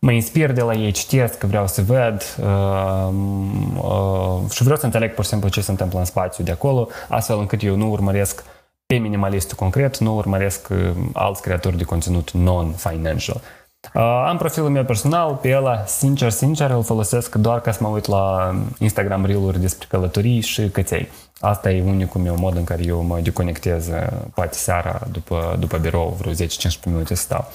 Mă inspir de la ei, citesc, că vreau să văd uh, uh, și vreau să înțeleg pur și simplu ce se întâmplă în spațiu de acolo, astfel încât eu nu urmăresc pe minimalistul concret, nu urmăresc uh, alți creatori de conținut non-financial. Uh, am profilul meu personal, pe el, sincer, sincer, îl folosesc doar ca să mă uit la Instagram reel-uri despre călătorii și căței. Asta e unicul meu mod în care eu mă deconectez uh, poate seara după, după birou, vreo 10-15 minute să stau.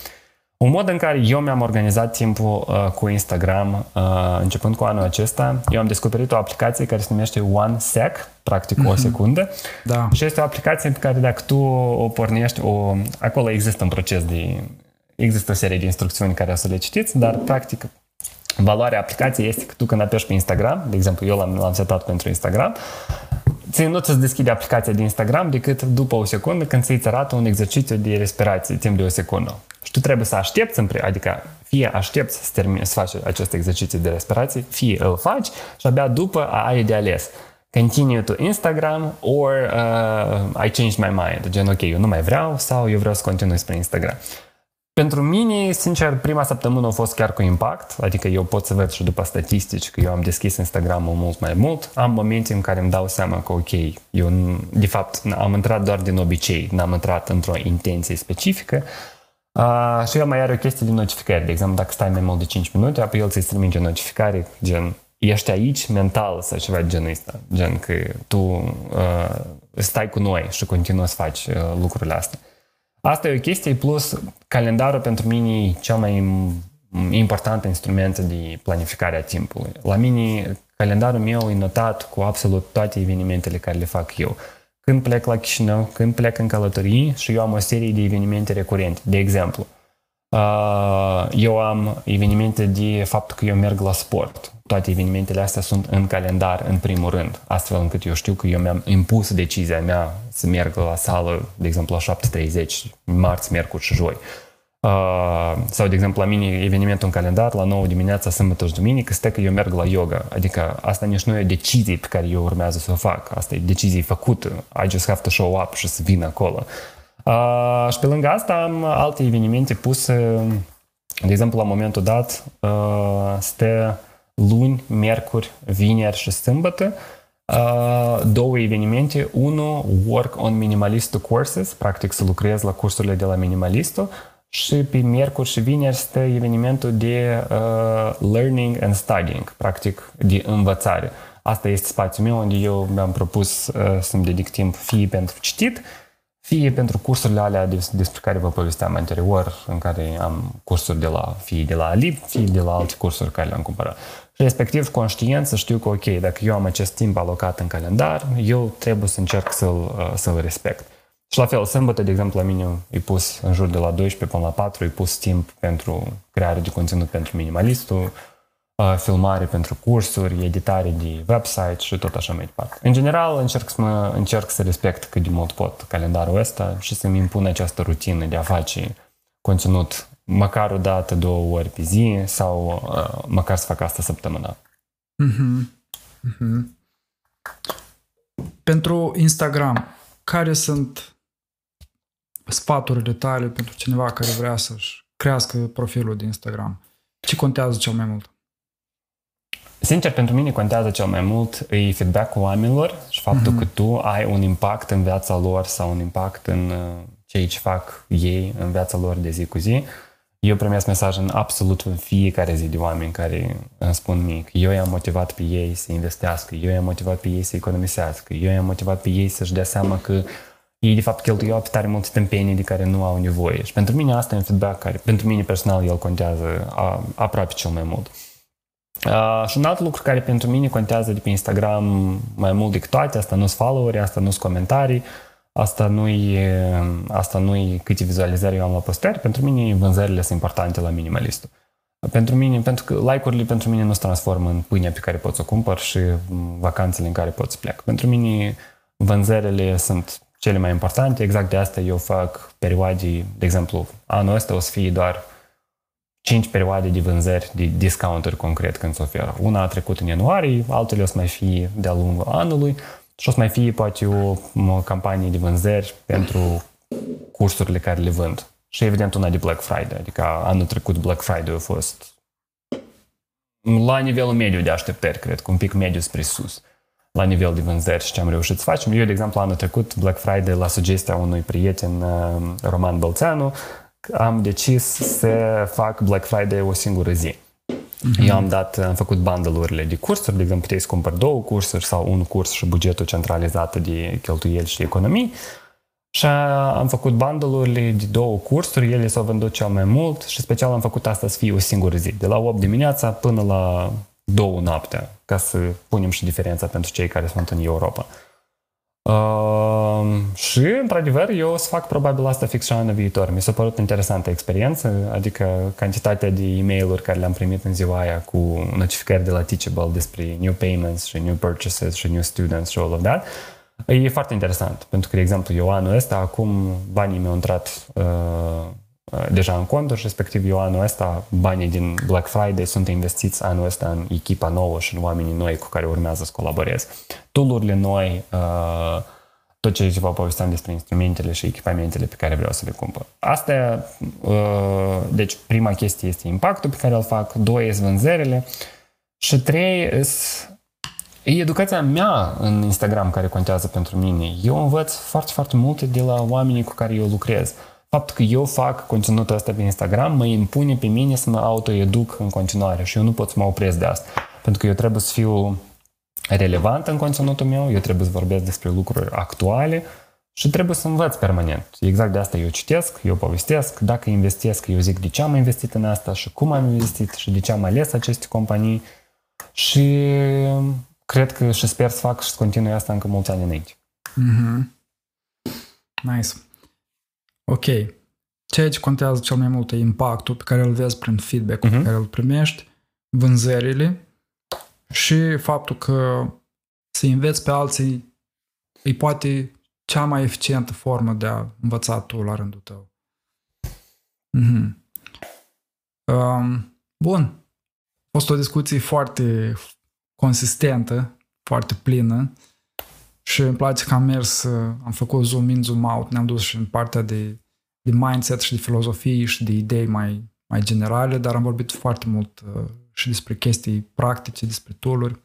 Un mod în care eu mi-am organizat timpul uh, cu Instagram, uh, începând cu anul acesta, eu am descoperit o aplicație care se numește One Sec, practic mm-hmm. o mhm. secundă. Da. Și este o aplicație pe care dacă tu o pornești, o, acolo există un proces de... Există o serie de instrucțiuni care o să le citiți, dar practic valoarea aplicației este că tu când apeși pe Instagram, de exemplu eu l-am, l-am setat pentru Instagram, ți nu ți deschide aplicația de Instagram decât după o secundă când ți-ți arată un exercițiu de respirație timp de o secundă. Și tu trebuie să aștepți, adică fie aștepți să, termini, să faci acest exercițiu de respirație, fie îl faci și abia după ai de ales. Continue to Instagram or uh, I changed my mind. Gen, ok, eu nu mai vreau sau eu vreau să continui spre Instagram. Pentru mine, sincer, prima săptămână a fost chiar cu impact, adică eu pot să văd și după statistici că eu am deschis Instagram-ul mult mai mult. Am momente în care îmi dau seama că, ok, eu de fapt am intrat doar din obicei, n-am intrat într-o intenție specifică. Uh, și el mai are o chestie de notificări. De exemplu, dacă stai mai mult de 5 minute, apoi el ți-i trimite o notificare, gen, ești aici mental sau ceva de genul ăsta. Gen că tu uh, stai cu noi și continui să faci uh, lucrurile astea. Asta e o chestie, plus calendarul pentru mine e cel mai important instrument de planificare a timpului. La mine, calendarul meu e notat cu absolut toate evenimentele care le fac eu. Când plec la Chișinău, când plec în călătorii și eu am o serie de evenimente recurente. De exemplu, eu am evenimente de faptul că eu merg la sport. Toate evenimentele astea sunt în calendar, în primul rând, astfel încât eu știu că eu mi-am impus decizia mea să merg la sală, de exemplu, la 7.30, marți, miercuri și joi. Uh, sau, de exemplu, la mine evenimentul în calendar, la 9 dimineața, sâmbătă și duminică, stă că eu merg la yoga. Adică asta nici nu e o decizie pe care eu urmează să o fac. Asta e decizie făcută. I just have to show up și să vin acolo. Uh, și pe lângă asta am alte evenimente puse, de exemplu, la momentul dat, uh, stă luni, miercuri, vineri și sâmbătă, uh, două evenimente. Unul, Work on Minimalistul Courses, practic să lucrez la cursurile de la Minimalistul, și pe miercuri și vineri stă evenimentul de uh, Learning and Studying, practic de învățare. Asta este spațiul meu unde eu mi-am propus uh, să-mi dedic timp fie pentru citit, fie pentru cursurile alea despre care vă povesteam anterior, în care am cursuri de la, fie de la Alib, fie de la alte cursuri care le-am cumpărat. Și respectiv conștient să știu că, ok, dacă eu am acest timp alocat în calendar, eu trebuie să încerc să-l, uh, să-l respect. Și la fel, sâmbătă, de exemplu, la mine e pus în jur de la 12 până la 4, e pus timp pentru creare de conținut pentru minimalistul, filmare pentru cursuri, editare de website și tot așa mai departe. În general, încerc să, mă, încerc să respect cât de mult pot calendarul ăsta și să-mi impun această rutină de a face conținut măcar o dată, două ori pe zi sau uh, măcar să fac asta săptămânal. Mm-hmm. Mm-hmm. Pentru Instagram, care sunt sfaturile tale pentru cineva care vrea să-și crească profilul de Instagram? Ce contează cel mai mult? Sincer, pentru mine contează cel mai mult e feedback-ul oamenilor și faptul mm-hmm. că tu ai un impact în viața lor sau un impact în uh, ceea ce fac ei în viața lor de zi cu zi. Eu primesc mesaje în absolut fiecare zi de oameni care îmi spun mie că eu i-am motivat pe ei să investească, eu i-am motivat pe ei să economisească, eu i-am motivat pe ei să-și dea seama că ei de fapt cheltuiau pe tare multe tâmpenii de care nu au nevoie. Și pentru mine asta e un feedback care, pentru mine personal, el contează a, aproape cel mai mult. Uh, și un alt lucru care pentru mine contează de pe Instagram mai mult decât toate, asta nu sunt followeri, asta nu sunt comentarii, asta nu-i, asta nu-i câte vizualizări eu am la postări, pentru mine vânzările sunt importante la minimalistul. Pentru mine, pentru că like-urile pentru mine nu se transformă în pâinea pe care pot să o cumpăr și vacanțele în care pot să plec. Pentru mine vânzările sunt cele mai importante, exact de asta eu fac perioade, de exemplu, anul ăsta o să fie doar 5 perioade de vânzări de discounturi concret când se oferă. Una a trecut în ianuarie, altele o să mai fie de-a lungul anului și o să mai fie poate o, o campanie de vânzări pentru cursurile care le vând. Și evident una de Black Friday, adică anul trecut Black Friday a fost la nivelul mediu de așteptări, cred că un pic mediu spre sus la nivel de vânzări și ce am reușit să facem. Eu, de exemplu, anul trecut, Black Friday, la sugestia unui prieten, uh, Roman Bălțeanu, am decis să fac Black Friday o singură zi. Mm-hmm. Eu am dat, am făcut bundle-urile de cursuri, de exemplu, puteai să cumpăr două cursuri sau un curs și bugetul centralizat de cheltuieli și economii. Și am făcut bundle-urile de două cursuri, ele s-au vândut cel mai mult și special am făcut asta să fie o singură zi, de la 8 dimineața până la 2 noaptea, ca să punem și diferența pentru cei care sunt în Europa. Uh, și, într-adevăr, eu o să fac probabil asta fix și anul viitor. Mi s-a părut interesantă experiență, adică cantitatea de e mail care le-am primit în ziua aia cu notificări de la Teachable despre new payments și new purchases și new students și all of that. E foarte interesant, pentru că, de exemplu, eu anul ăsta, acum banii mi-au intrat uh, Uh, deja în conturi, respectiv eu anul ăsta banii din Black Friday sunt investiți anul ăsta în echipa nouă și în oamenii noi cu care urmează să colaborez. Tool-urile noi, uh, tot ce vă povesteam despre instrumentele și echipamentele pe care vreau să le cumpăr. Asta, uh, deci prima chestie este impactul pe care îl fac, doi sunt vânzările și trei E educația mea în Instagram care contează pentru mine. Eu învăț foarte, foarte multe de la oamenii cu care eu lucrez. Uh, faptul că eu fac conținutul ăsta pe Instagram mă impune pe mine să mă autoeduc în continuare și eu nu pot să mă opresc de asta. Pentru că eu trebuie să fiu relevant în conținutul meu, eu trebuie să vorbesc despre lucruri actuale și trebuie să învăț permanent. Exact de asta eu citesc, eu povestesc, dacă investesc, eu zic de ce am investit în asta și cum am investit și de ce am ales aceste companii și cred că și sper să fac și să continui asta încă mulți ani înainte. Mm-hmm. Nice. Ok, ceea ce contează cel mai mult e impactul pe care îl vezi prin feedback-ul uh-huh. pe mhm. care îl primești, vânzările și faptul că să înveți pe alții e poate cea mai eficientă formă de a învăța tu la rândul tău. Mm-hmm. Um, bun. A fost o discuție foarte consistentă, foarte plină și îmi place că am mers, am făcut zoom in, zoom out, ne-am dus și în partea de de mindset și de filozofii și de idei mai, mai generale, dar am vorbit foarte mult uh, și despre chestii practice, despre tooluri.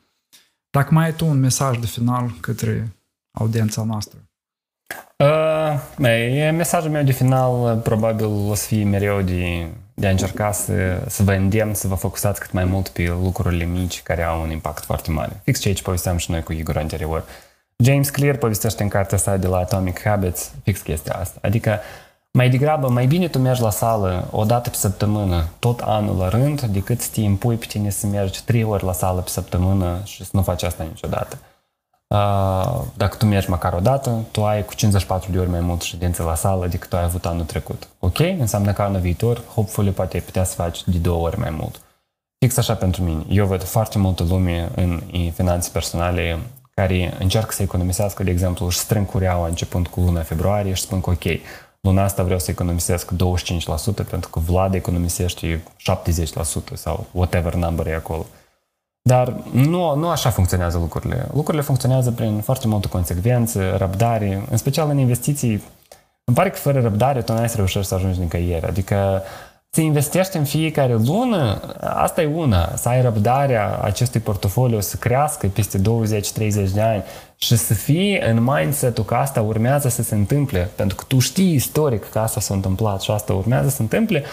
Dacă mai ai tu un mesaj de final către audiența noastră. Uh, e, mesajul meu de final uh, probabil o să fie mereu de, de a încerca să, să vă îndemn să vă focusați cât mai mult pe lucrurile mici care au un impact foarte mare. Fix ceea ce povesteam și noi cu Igor anterior. James Clear povestește în cartea sa de la Atomic Habits fix chestia asta. Adică uh, mai degrabă, mai bine tu mergi la sală o dată pe săptămână, tot anul la rând, decât să te impui pe tine să mergi trei ori la sală pe săptămână și să nu faci asta niciodată. Dacă tu mergi măcar o dată, tu ai cu 54 de ori mai mult ședințe la sală decât tu ai avut anul trecut. Ok? Înseamnă că anul viitor, hopefully, poate ai putea să faci de două ori mai mult. Fix așa pentru mine. Eu văd foarte multă lume în finanțe personale care încearcă să economisească, de exemplu, și strâng cureaua începând cu luna februarie și spun că ok, luna asta vreau să economisesc 25% pentru că Vlad economisește 70% sau whatever number e acolo. Dar nu, nu așa funcționează lucrurile. Lucrurile funcționează prin foarte multă consecvență, răbdare, în special în investiții. Îmi pare că fără răbdare tu n-ai să reușești să ajungi nicăieri. Adică să investești în fiecare lună, asta e una, să ai răbdarea acestui portofoliu să crească peste 20-30 de ani și să fii în mindset-ul că asta urmează să se întâmple, pentru că tu știi istoric că asta s-a întâmplat și asta urmează să se întâmple,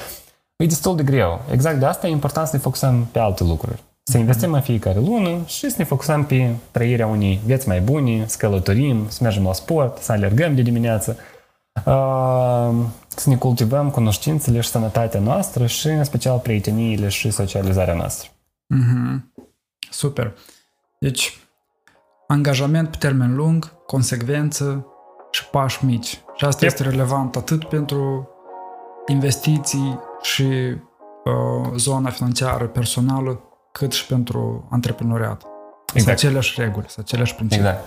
e destul de greu. Exact de asta e important să ne focusăm pe alte lucruri. Să investim în fiecare lună și să ne focusăm pe trăirea unei vieți mai bune, să călătorim, să mergem la sport, să alergăm de dimineață, să ne cultivăm cunoștințele și sănătatea noastră și în special prieteniile și socializarea noastră. Mm-hmm. Super. Deci, angajament pe termen lung, consecvență și pași mici. Și asta yep. este relevant atât pentru investiții și uh, zona financiară personală, cât și pentru antreprenoriat. Exact. Sunt aceleași reguli, sunt aceleași principii. Exact.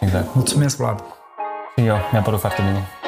exact. Mulțumesc, Vlad. Și eu, mi-a părut foarte bine.